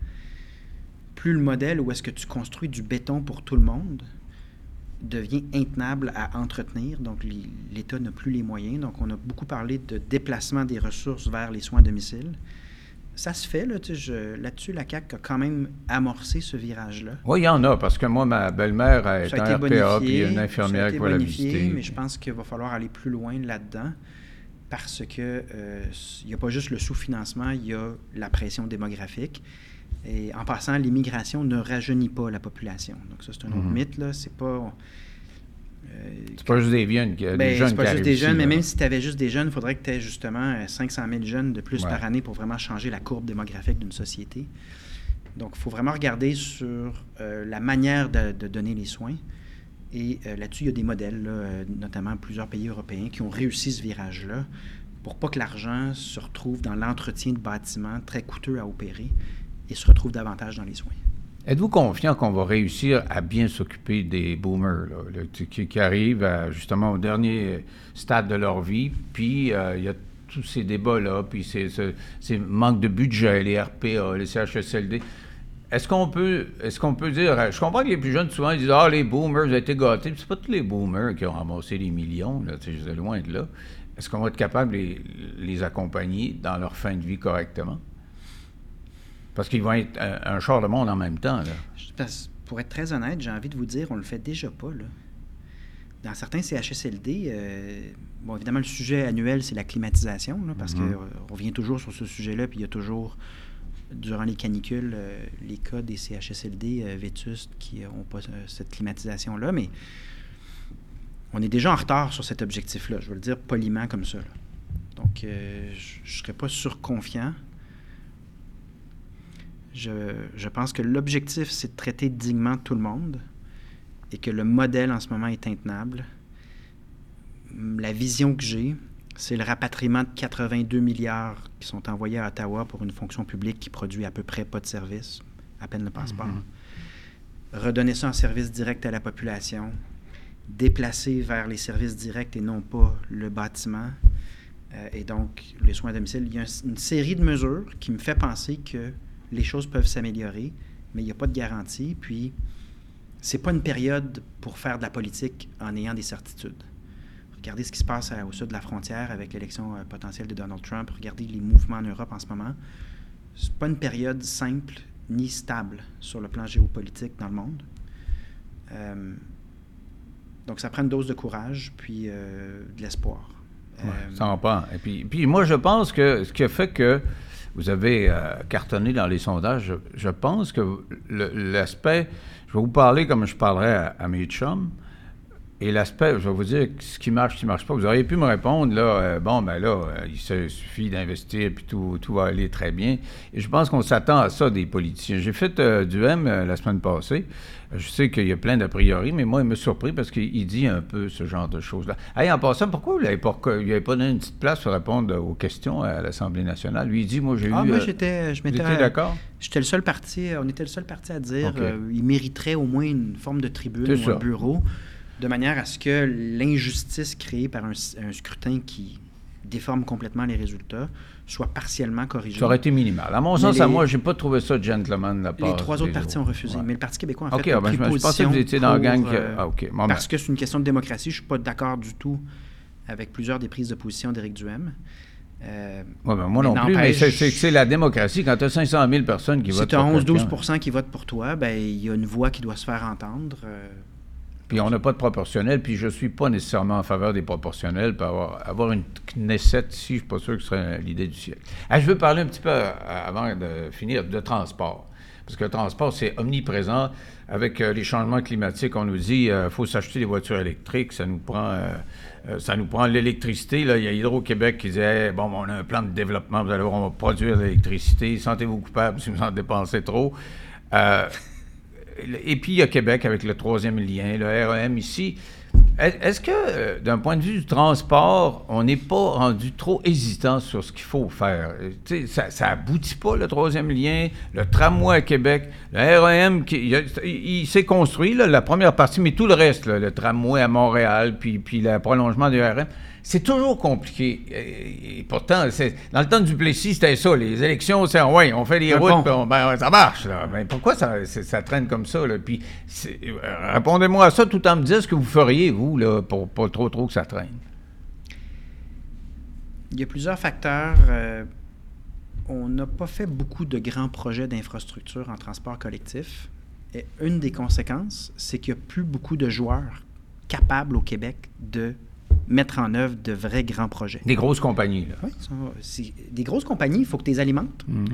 B: plus le modèle où est-ce que tu construis du béton pour tout le monde devient intenable à entretenir. Donc, l'État n'a plus les moyens. Donc, on a beaucoup parlé de déplacement des ressources vers les soins à domicile. Ça se fait, là, là-dessus, la CAQ a quand même amorcé ce virage-là.
A: Oui, il y en a, parce que moi, ma belle-mère
B: a été
A: RPA, puis une infirmière qui va la visiter.
B: Mais je pense qu'il va falloir aller plus loin là-dedans parce que euh, il n'y a pas juste le sous-financement, il y a la pression démographique. Et en passant, l'immigration ne rajeunit pas la population. Donc ça, c'est un autre
A: Mhm.
B: mythe. Là. C'est pas... euh,
A: C'est pas juste des jeunes, qui- des
B: ben,
A: jeunes
B: c'est pas juste des jeunes, mais
A: là.
B: même si tu avais juste des jeunes, il faudrait que tu aies justement euh, 500 000 jeunes de plus
A: Ouais.
B: par année pour vraiment changer la courbe démographique d'une société. Donc, il faut vraiment regarder sur euh, la manière de, de donner les soins. Et euh, là-dessus, il y a des modèles, là, euh, notamment plusieurs pays européens, qui ont réussi ce virage-là pour pas que l'argent se retrouve dans l'entretien de bâtiments très coûteux à opérer et se retrouve davantage dans les soins.
A: Êtes-vous confiant qu'on va réussir à bien s'occuper des boomers qui, arrivent à, justement au dernier stade de leur vie, puis euh, il y a tous ces débats-là, puis ces, ce- ces manques de budget, les RPA, les CHSLD. Est-ce qu'on peut, est-ce qu'on peut dire, je comprends que les plus jeunes souvent ils disent ah les boomers avez été gâtés, c'est pas tous les boomers qui ont ramassé les millions, suis loin de là. Est-ce qu'on va être capable de les accompagner dans leur fin de vie correctement? Parce qu'ils vont être un, un char de monde en même temps. Là.
B: Parce- pour être très honnête, j'ai envie de vous dire, on le fait déjà pas. Là. Dans certains CHSLD, euh, bon, évidemment, le sujet annuel, c'est la climatisation, là, parce qu'on revient toujours sur ce sujet-là, puis il y a toujours, durant les canicules, euh, les cas des CHSLD euh, vétustes qui n'ont pas euh, cette climatisation-là, mais on est déjà en retard sur cet objectif-là, je veux le dire poliment comme ça. là. Donc, euh, je ne serais pas surconfiant. Je, je pense que l'objectif, c'est de traiter dignement tout le monde et que le modèle en ce moment est intenable. La vision que j'ai, c'est le rapatriement de 82 milliards qui sont envoyés à Ottawa pour une fonction publique qui produit à peu près pas de service, à peine le passeport.
A: Mhm.
B: Redonner ça en service direct à la population, déplacer vers les services directs et non pas le bâtiment. Euh, et donc, les soins à domicile, il y a un- une série de mesures qui me fait penser que les choses peuvent s'améliorer, mais il n'y a pas de garantie. Puis, c'est pas une période pour faire de la politique en ayant des certitudes. Regardez ce qui se passe à- au sud de la frontière avec l'élection euh, potentielle de Donald Trump. Regardez les mouvements en Europe en ce moment. C'est pas une période simple ni stable sur le plan géopolitique dans le monde. Euh, donc, ça prend une dose de courage puis euh, de l'espoir.
A: Ouais,
B: Euh,
A: ça en prend. Et puis, puis moi, je pense que ce qui a fait que vous avez euh, cartonné dans les sondages, je, je pense que l'aspect Je vais vous parler comme je parlerais à, mes chums. Et l'aspect, je vais vous dire ce qui marche, ce qui ne marche pas. Vous auriez pu me répondre, là, euh, bon, ben là, euh, il suffit d'investir, puis tout, tout, va aller très bien. Et je pense qu'on s'attend à ça des politiciens. J'ai fait du M la semaine passée. Je sais qu'il y a plein d'a priori, mais moi, il me surpris parce qu'il dit un peu ce genre de choses-là. Hey, en passant, pourquoi vous n'avez pas, pas donné une petite place pour répondre aux questions à l'Assemblée nationale? Lui, il dit, moi, j'ai
B: ah,
A: eu...
B: moi, euh, j'étais... Je
A: m'étais d'accord?
B: J'étais le seul parti, on était le seul parti à dire qu'il euh, il mériterait au moins une forme de tribune ou un bureau, de manière à ce que l'injustice créée par un, un scrutin qui déforme complètement les résultats soit partiellement corrigé.
A: Ça aurait été minimal. À mon sens, à moi, je n'ai pas trouvé ça gentleman de la part
B: Les trois autres partis ont refusé. Mais le Parti québécois, en
A: fait,
B: a
A: ben,
B: pris
A: je, pensais que vous étiez dans la gang.
B: Euh,
A: ah.
B: Ben. parce que c'est une question de démocratie. Je ne suis pas d'accord du tout avec plusieurs des prises de position d'Éric Duhem.
A: Euh, ben moi non plus, mais c'est la démocratie. Quand tu as 500 000 personnes qui votent
B: pour Si tu as 11-12% qui votent pour toi, ben il y a une voix qui doit se faire entendre. Euh,
A: puis on n'a pas de proportionnel, puis je ne suis pas nécessairement en faveur des proportionnels. Puis avoir, avoir une Knesset ici, je ne suis pas sûr que ce serait l'idée du siècle. je veux parler un petit peu, euh, avant de finir, de transport. Parce que le transport, c'est omniprésent. Avec euh, les changements climatiques, on nous dit qu'il euh, faut s'acheter des voitures électriques, ça nous prend... ça nous prend l'électricité. Là. Il y a Hydro-Québec qui disait Bon, on a un plan de développement, vous allez voir, on va produire de l'électricité. Sentez-vous coupable si vous en dépensez trop et puis il y a Québec avec le troisième lien, le REM ici. Est-ce que, euh, d'un point de vue du transport, on n'est pas rendu trop hésitant sur ce qu'il faut faire? ça, ça aboutit pas, le troisième lien, le tramway à Québec, le REM, qui, il, s'est construit, la première partie, mais tout le reste, le tramway à Montréal, puis, puis le prolongement du REM, c'est toujours compliqué. Et, pourtant, dans le temps du Plessis, c'était ça. Les élections, c'est ouais, on fait des routes, ben, ça marche. Mais pourquoi ça, traîne comme ça? Puis, euh, répondez-moi à ça tout en me disant ce que vous feriez, vous, là, pour pas trop, trop que ça traîne.
B: Il y a plusieurs facteurs. Euh, on n'a pas fait beaucoup de grands projets d'infrastructure en transport collectif. Et une des conséquences, c'est qu'il n'y a plus beaucoup de joueurs capables au Québec de mettre en œuvre de vrais grands projets.
A: Des grosses compagnies, là.
B: Oui, des grosses compagnies, il faut que tu les alimentes. Mm.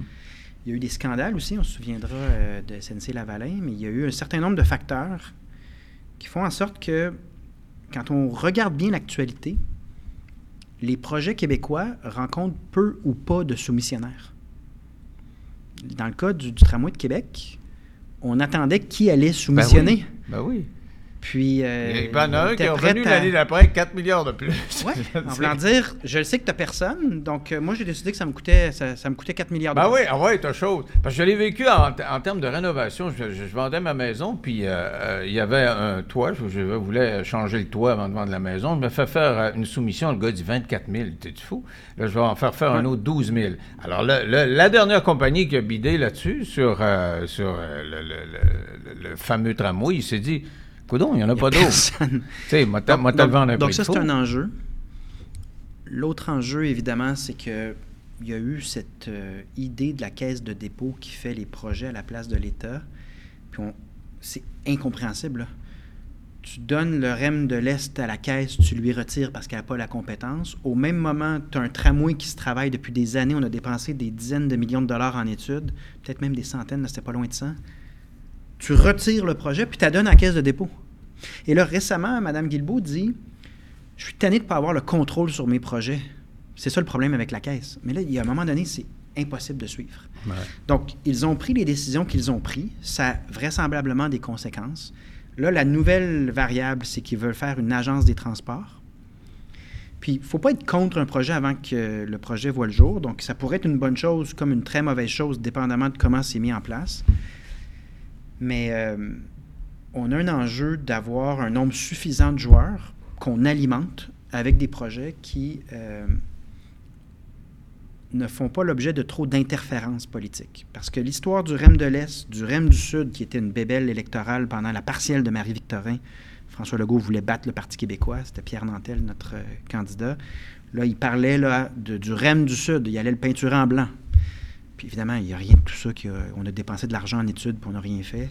B: Il y a eu des scandales aussi, on se souviendra euh, de SNC Lavalin, mais il y a eu un certain nombre de facteurs qui font en sorte que, quand on regarde bien l'actualité, les projets québécois rencontrent peu ou pas de soumissionnaires. Dans le cas du, tramway de Québec, on attendait qui allait soumissionner.
A: Ben oui. Ben
B: puis. Euh,
A: il y en a un qui est revenu l'année d'après 4 milliards de plus.
B: Oui, en voulant dire, je le sais que tu n'as personne, donc euh, moi j'ai décidé que ça me coûtait, ça, me coûtait 4 milliards de
A: ben
B: plus.
A: oui, ah ouais, t'as chose. Parce que je l'ai vécu en, termes de rénovation. Je, vendais ma maison, puis euh, il y avait un toit. Je, voulais changer le toit avant de vendre la maison. Je me fais faire une soumission. Le gars dit 24 000. T'es-tu fou? Là, je vais en faire faire un autre 12 000. Alors, la dernière compagnie qui a bidé là-dessus, sur, sur le, fameux tramway, il s'est dit. Coudon, il n'y en a, pas d'autres. Tu sais, moi,
B: donc, donc ça, c'est un enjeu. L'autre enjeu, évidemment, c'est que il y a eu cette euh, idée de la caisse de dépôt qui fait les projets à la place de l'État. Puis c'est incompréhensible. Tu donnes le REM de l'Est à la caisse, tu lui retires parce qu'elle n'a pas la compétence. Au même moment, tu as un tramway qui se travaille depuis des années. On a dépensé des dizaines de millions de dollars en études, peut-être même des centaines, c'était pas loin de ça tu retires le projet, puis tu donnes à la caisse de dépôt. Et là, récemment, Mme Guilbeault dit Je suis tanné de ne pas avoir le contrôle sur mes projets. C'est ça le problème avec la caisse. Mais là, il y a un moment donné, c'est impossible de suivre. Donc, ils ont pris les décisions qu'ils ont prises. Ça a vraisemblablement des conséquences. Là, la nouvelle variable, c'est qu'ils veulent faire une agence des transports. Puis, il ne faut pas être contre un projet avant que le projet voit le jour. Donc, ça pourrait être une bonne chose comme une très mauvaise chose, dépendamment de comment c'est mis en place. Mais euh, on a un enjeu d'avoir un nombre suffisant de joueurs qu'on alimente avec des projets qui euh, ne font pas l'objet de trop d'interférences politiques. Parce que l'histoire du REM de l'Est, du REM du Sud, qui était une bébelle électorale pendant la partielle de Marie-Victorin, François Legault voulait battre le Parti québécois, c'était Pierre Nantel, notre euh, candidat. Là, il parlait du REM du Sud, il allait le peinturer en blanc. Puis évidemment, il n'y a rien de tout ça. on a dépensé de l'argent en études, puis on n'a rien fait.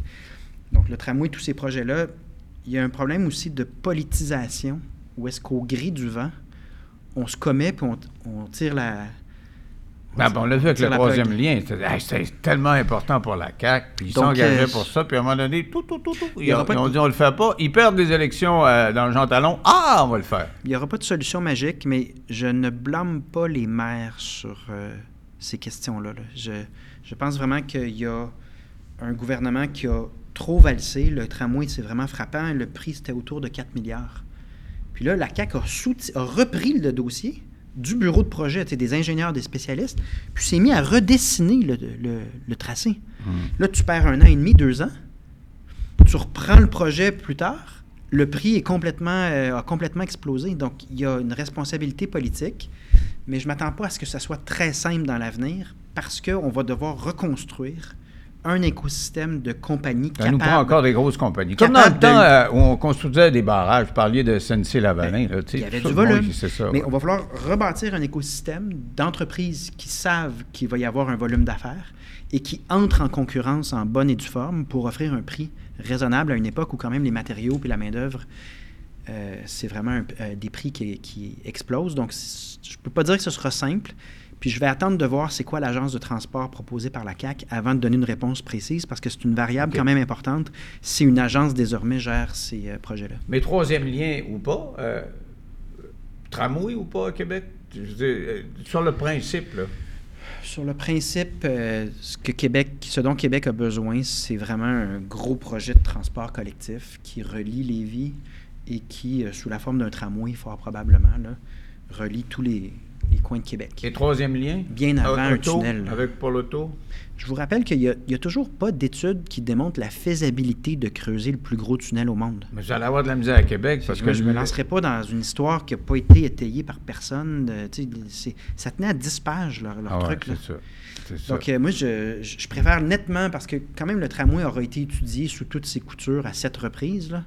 B: Donc, le tramway, tous ces projets-là, il y a un problème aussi de politisation, où est-ce qu'au gris du vent, on se commet, puis on, tire la...
A: Ben, ben, on l'a vu avec le troisième lien. C'était hey, c'était tellement important pour la CAQ. Puis ils s'engageaient
B: euh,
A: pour ça. Puis à un moment donné, tout, tout, tout, tout.
B: Il y
A: Ils,
B: aura
A: ont,
B: pas
A: ils
B: de-
A: ont dit on le fait pas. Ils perdent des élections euh, dans le Jean Talon. Ah, on va le faire.
B: Il n'y aura pas de solution magique, mais je ne blâme pas les maires sur euh, ces questions-là. Je, je, pense vraiment qu'il y a un gouvernement qui a trop valsé. Le tramway, c'est vraiment frappant. Le prix, c'était autour de 4 milliards. Puis là, la CAQ a, a repris le dossier du bureau de projet, des ingénieurs, des spécialistes, puis s'est mis à redessiner le, le, tracé. Mmh. Là, tu perds un an et demi, deux ans. Tu reprends le projet plus tard. Le prix est complètement, euh, a complètement explosé. Donc, il y a une responsabilité politique. Mais je ne m'attends pas à ce que ça soit très simple dans l'avenir parce qu'on va devoir reconstruire un écosystème de compagnies
A: Ça nous prend encore des grosses compagnies. Comme dans le
B: de-
A: temps euh, où on construisait des barrages, vous parliez de SNC-Lavalin. sais,
B: Il y avait du volume.
A: Ça.
B: Mais
A: ouais.
B: on va falloir rebâtir un écosystème d'entreprises qui savent qu'il va y avoir un volume d'affaires et qui entrent en concurrence en bonne et due forme pour offrir un prix raisonnable à une époque où quand même les matériaux et la main-d'œuvre, euh, c'est vraiment un- euh, des prix qui, qui explosent. Donc, je ne peux pas dire que ce sera simple. Puis je vais attendre de voir c'est quoi l'agence de transport proposée par la CAC avant de donner une réponse précise parce que c'est une variable quand même importante si une agence désormais gère ces euh, projets-là.
A: Mais troisième lien ou pas, tramway ou pas à Québec, je veux dire, sur le principe, là.
B: Sur le principe, euh, ce, que Québec, ce dont Québec a besoin, c'est vraiment un gros projet de transport collectif qui relie Lévis et qui, euh, sous la forme d'un tramway, fort probablement, là, relie tous les, les coins de Québec.
A: Et troisième lien?
B: Bien avant un
A: Auto,
B: tunnel. là.
A: Avec Paul Auto?
B: Je vous rappelle qu'il n'y a, il y a toujours pas d'études qui démontrent la faisabilité de creuser le plus gros tunnel au monde.
A: Mais allez avoir de la misère à Québec parce que
B: je me lancerai pas dans une histoire qui n'a pas été étayée par personne. de- ça tenait à 10 pages, leur, leur
A: Ah ouais,
B: truc. là.
A: ça.
B: Donc, euh, moi, je préfère nettement, parce que quand même, le tramway aura été étudié sous toutes ses coutures à sept reprises. là.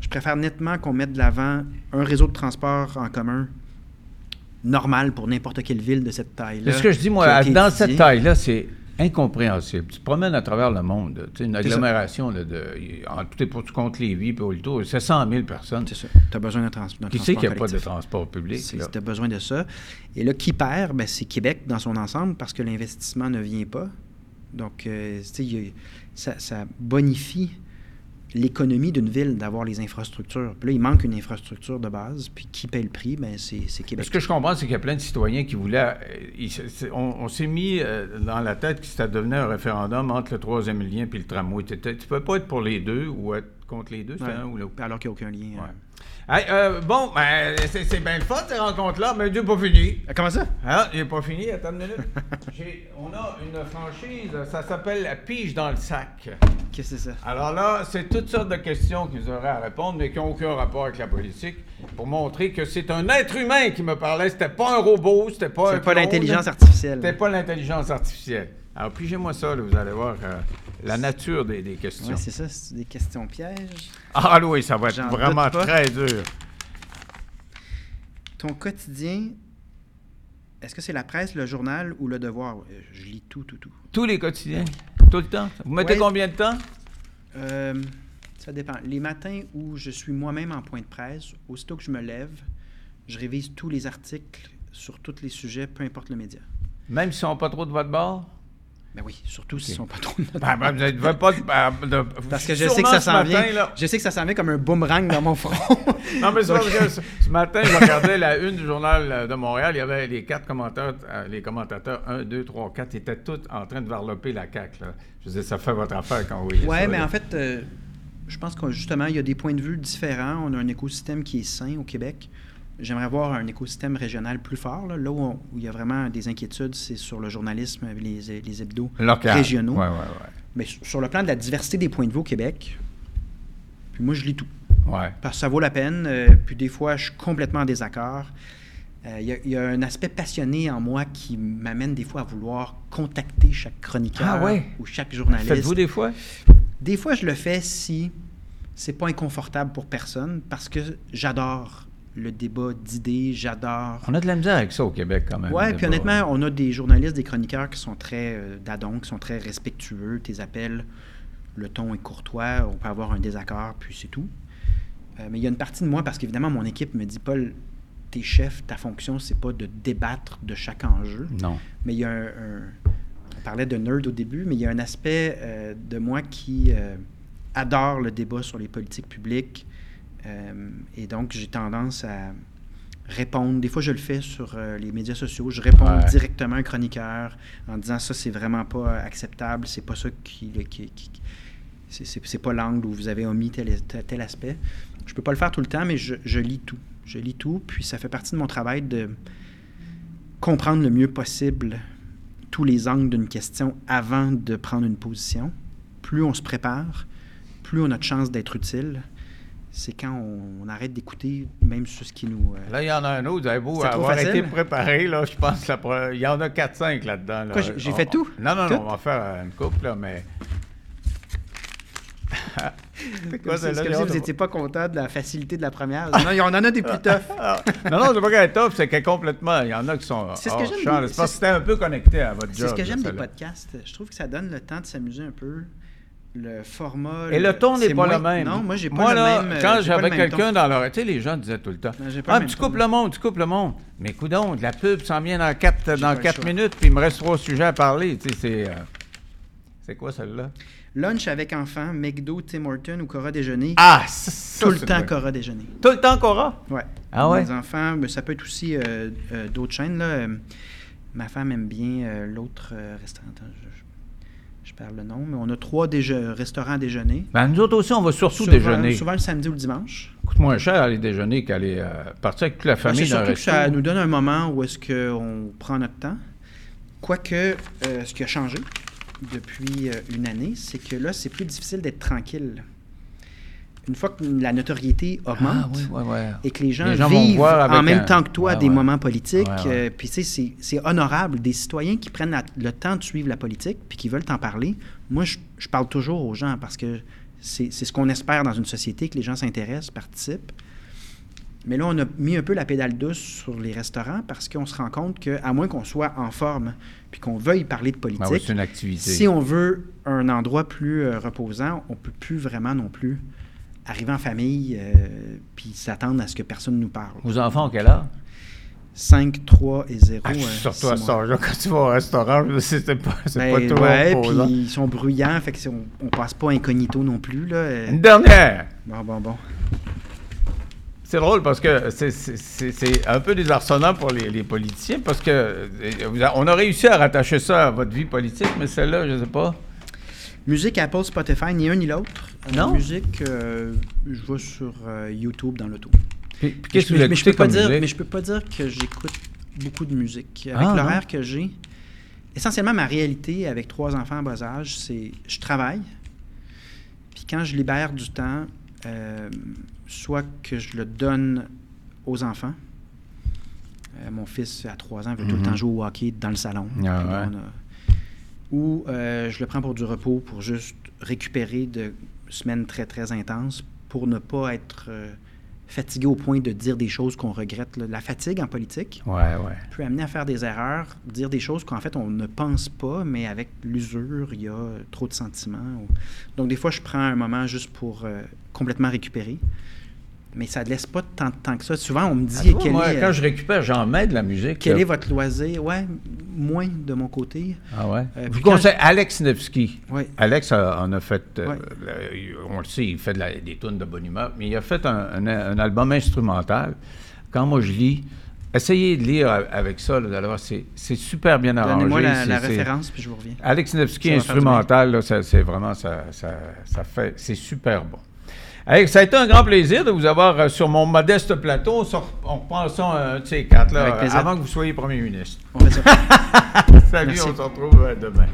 B: Je préfère nettement qu'on mette de l'avant un réseau de transport en commun normal pour n'importe quelle ville de cette taille-là.
A: Ce que je dis, moi, dans
B: étudié.
A: cette taille-là, c'est incompréhensible. Tu te promènes à travers le monde, tu sais, une agglomération là, de, en tout et pour tout compte Lévis, puis Auto, c'est 100 000 personnes.
B: C'est ça. Tu as besoin d'un trans- d'un
A: Qui
B: transport
A: sait qu'il n'y a pas de transport public?
B: Tu as besoin de ça. Et là, qui perd? Ben, c'est Québec dans son ensemble parce que l'investissement ne vient pas. Donc, euh, tu sais, ça bonifie l'économie d'une ville d'avoir les infrastructures. Puis là, il manque une infrastructure de base. Puis qui paie le prix? Ben, c'est c'est Québec.
A: Ce que je comprends, c'est qu'il y a plein de citoyens qui voulaient. euh, ils on on s'est mis euh, dans la tête que ça devenait un référendum entre le troisième lien et le tramway. Tu ne peux pas être pour les deux ou être contre les deux, c'est
B: Ouais.
A: un ou.
B: Alors qu'il n'y a aucun lien.
A: Ouais.
B: euh.
A: Hey, euh, bon, ben, c'est c'est bien le fun, ces rencontres-là, mais Dieu pas fini.
B: Ah, Comment ça?
A: Ah, il n'est pas fini, attends une minute. J'ai- on a une franchise, ça s'appelle la pige dans le sac.
B: Qu'est-ce que c'est ça?
A: Alors là, c'est toutes sortes de questions qu'ils auraient à répondre, mais qui n'ont aucun rapport avec la politique, pour montrer que c'est un être humain qui me parlait, c'était pas un robot, c'était pas un
B: C'est pas
A: clone,
B: l'intelligence artificielle.
A: C'était pas l'intelligence artificielle. Alors, pigez-moi ça, là, vous allez voir euh, la nature des, des questions.
B: Ouais, c'est ça, c'est des questions pièges.
A: ah oui, ça va être vraiment très dur.
B: Ton quotidien, est-ce que c'est la presse, le journal ou le devoir? Euh, Je lis tout, tout, tout.
A: Tous les quotidiens, tout le temps? Vous mettez
B: Ouais.
A: combien de temps?
B: Euh, ça dépend. Les matins où je suis moi-même en point de presse, aussitôt que je me lève, je révise tous les articles sur tous les sujets, peu importe le média.
A: Même si on n'a pas trop de votre bord?
B: Ben oui, surtout s'ils sont pas trop de notre
A: Ben, ben, vous ne devez pas... ben, de-
B: Parce que je sais que ça s'en vient.
A: là-
B: Je sais que ça s'en vient comme un boomerang dans mon front.
A: Non, mais c'est
B: Donc-
A: ce, ce matin, je regardais la une du journal euh, de Montréal. Il y avait les quatre commentateurs, euh, les commentateurs 1, 2, 3, 4, étaient tous en train de varloper la CAQ. Là. Je disais, ça fait votre affaire quand vous voyez
B: Ouais,
A: ça,
B: mais
A: là.
B: en fait, euh, je pense que justement, il y a des points de vue différents. On a un écosystème qui est sain au Québec. J'aimerais voir un écosystème régional plus fort. Là, Là où, on- où il y a vraiment des inquiétudes, c'est sur le journalisme, les, les hebdos
A: Local.
B: régionaux.
A: Ouais, ouais, ouais.
B: Mais sur le plan de la diversité des points de vue au Québec, puis moi, je lis tout. Parce que ça vaut la peine. euh, puis des fois, je suis complètement en désaccord. Euh, Il y, a- il y a un aspect passionné en moi qui m'amène des fois à vouloir contacter chaque chroniqueur
A: Ah
B: ou chaque journaliste.
A: Faites-vous des fois?
B: Des fois, je le fais si c'est pas inconfortable pour personne parce que j'adore le débat d'idées, j'adore.
A: On a de la misère avec ça au Québec quand même. Le
B: puis honnêtement, on a des journalistes, des chroniqueurs qui sont très euh, d'adon, qui sont très respectueux. Tes appels, le ton est courtois, on peut avoir un désaccord, puis c'est tout. Euh, mais il y a une partie de moi, parce qu'évidemment, mon équipe me dit, Paul, t'es chef, ta fonction, c'est pas de débattre de chaque enjeu.
A: Non.
B: Mais il y a un, un- on parlait de nerd au début, mais il y a un aspect euh, de moi qui euh, adore le débat sur les politiques publiques. Euh, et donc, j'ai tendance à répondre. Des fois, je le fais sur euh, les médias sociaux. Je réponds
A: Ouais.
B: directement à un chroniqueur en disant ça, c'est vraiment pas acceptable. C'est pas ça qui. qui- qui- qui- c'est- pas l'angle où vous avez omis tel, tel, tel aspect. Je peux pas le faire tout le temps, mais je, je lis tout. Je lis tout, puis ça fait partie de mon travail de comprendre le mieux possible tous les angles d'une question avant de prendre une position. Plus on se prépare, plus on a de chances d'être utile. C'est quand on, on arrête d'écouter, même sur ce qui nous. euh,
A: Là, il y en a un autre. Vous avez beau avoir
B: facile.
A: été préparé, là, je pense que il y en a 4-5 là-dedans. là.
B: Quoi, j'ai- fait tout?
A: Non, non,
B: Tout?
A: non, on va faire une couple, là, mais... c'est
B: Comme si, vous n'étiez pas content de la facilité de la première. Non, on en a des plus toughs.
A: Ah, non, non, c'est pas qu'elle est top, c'est qu'elle complètement. Il y en a qui sont.
B: C'est ce que j'aime.
A: C'est parce que c'était un peu connecté à votre job.
B: C'est ce que j'aime des podcasts. Je trouve que ça donne le temps de s'amuser un peu. Le format.
A: Et le ton n'est pas
B: moins-
A: le même.
B: Non, moi, j'ai pas
A: Moi,
B: le
A: là,
B: même. euh,
A: quand j'avais quelqu'un dans l'oreille, tu sais, les gens disaient tout le temps
B: Non, pas
A: Ah, tu coupes le monde, tu coupes le monde. Mais coudon, de la pub s'en vient dans 4
B: pas
A: dans quatre minutes, puis il me reste trois sujets à parler. Tu sais, c'est. euh, C'est quoi celle-là?
B: Lunch avec enfants, McDo, Tim Horton ou Cora déjeuner?
A: Ah, ça, ça,
B: tout le temps
A: vrai.
B: Cora déjeuner.
A: Tout le temps, Cora?
B: Ouais.
A: Ah ouais?
B: Les enfants, mais ça peut être aussi euh, euh, d'autres chaînes. Là. Ma femme aime bien l'autre restaurant. Je, le nom, mais on a trois déje- restaurants à déjeuner.
A: Ben, nous autres aussi, on va surtout
B: Souvent-
A: déjeuner.
B: Souvent le samedi ou le dimanche.
A: coûte moins cher aller déjeuner qu'aller euh, partir avec toute la
B: Ben,
A: famille dans un
B: surtout que ça nous donne un moment où est-ce qu'on prend notre temps. Quoique, euh, ce qui a changé depuis euh, une année, c'est que là, c'est plus difficile d'être tranquille. Une fois que la notoriété augmente,
A: Ah, oui, ouais, ouais.
B: et que les gens,
A: Les gens vont
B: vivent en même
A: un-
B: temps que toi
A: Ouais,
B: des moments politiques. Euh, puis tu sais, c'est- honorable. Des citoyens qui prennent la- le temps de suivre la politique puis qui veulent t'en parler. Moi, je, je parle toujours aux gens parce que c'est ce qu'on espère dans une société, que les gens s'intéressent, participent. Mais là, on a mis un peu la pédale douce sur les restaurants parce qu'on se rend compte qu'à moins qu'on soit en forme puis qu'on veuille parler de politique,
A: Ben oui, une activité.
B: si on veut un endroit plus euh, reposant, on peut plus vraiment non plus arriver en famille euh, puis s'attendre à ce que personne nous parle.
A: Vos enfants ont quel âge?
B: 5, 3 et 0.
A: Ah,
B: euh,
A: surtout à âge-là, quand tu vas au restaurant, c'est pas, c'est
B: Ben,
A: pas trop
B: ouais, puis ils sont bruyants, fait que c'est- on, on passe pas incognito non plus. Là. euh.
A: Une dernière!
B: Bon, bon, bon.
A: C'est drôle parce que c'est- c'est c'est- c'est un peu désarçonnant pour les, les politiciens parce que on a réussi à rattacher ça à votre vie politique, mais celle-là, je sais pas.
B: Musique Apple, Spotify, ni un ni l'autre. Euh,
A: Non?
B: musique, euh, je vais sur euh, YouTube dans l'auto.
A: Puis, puis qu'est-ce que
B: mais, je peux pas dire,
A: musique?
B: mais je peux pas dire que j'écoute beaucoup de musique. Avec
A: Ah,
B: l'horaire que j'ai, essentiellement ma réalité avec trois enfants en bas âge, c'est je travaille. Puis quand je libère du temps, euh, soit que je le donne aux enfants. Euh, mon fils à 3 ans veut tout le
A: Mhm.
B: temps jouer au hockey dans le salon.
A: Ah
B: Puis là,
A: ouais.
B: on a- Ou euh, je le prends pour du repos, pour juste récupérer de semaines très, très intenses, pour ne pas être euh, fatigué au point de dire des choses qu'on regrette. là. La fatigue en politique
A: Ouais, ouais.
B: peut amener à faire des erreurs, dire des choses qu'en fait on ne pense pas, mais avec l'usure, il y a trop de sentiments. ou- Donc des fois, je prends un moment juste pour euh, complètement récupérer. Mais ça ne laisse pas tant de temps que ça. Souvent, on me dit
A: Ah, moi,
B: est,
A: quand
B: euh,
A: je récupère, j'en mets de la musique.
B: quel
A: là.
B: est votre loisir? Ouais, moins de mon côté.
A: Ah ouais?
B: Euh,
A: je
B: puis
A: vous conseille Alex Nevsky.
B: Ouais.
A: Alex a- en a fait, euh,
B: Ouais.
A: euh, on le sait, il fait de la- des tunes de bonne humeur, mais il a fait un, un- un album instrumental. Quand moi je lis, essayez de lire avec ça, c'est c'est super bien arrangé.
B: Donnez-moi la, référence, puis je vous reviens.
A: Alex Nevsky instrumental, c'est vraiment, ça, ça, ça fait, c'est super bon. Hey, ça a été un grand plaisir de vous avoir euh, sur mon modeste plateau. On, se re- on reprend ça un de ces quatre, là, avant que vous soyez premier ministre.
B: On fait ça.
A: Salut,
B: Merci.
A: on se retrouve euh, demain.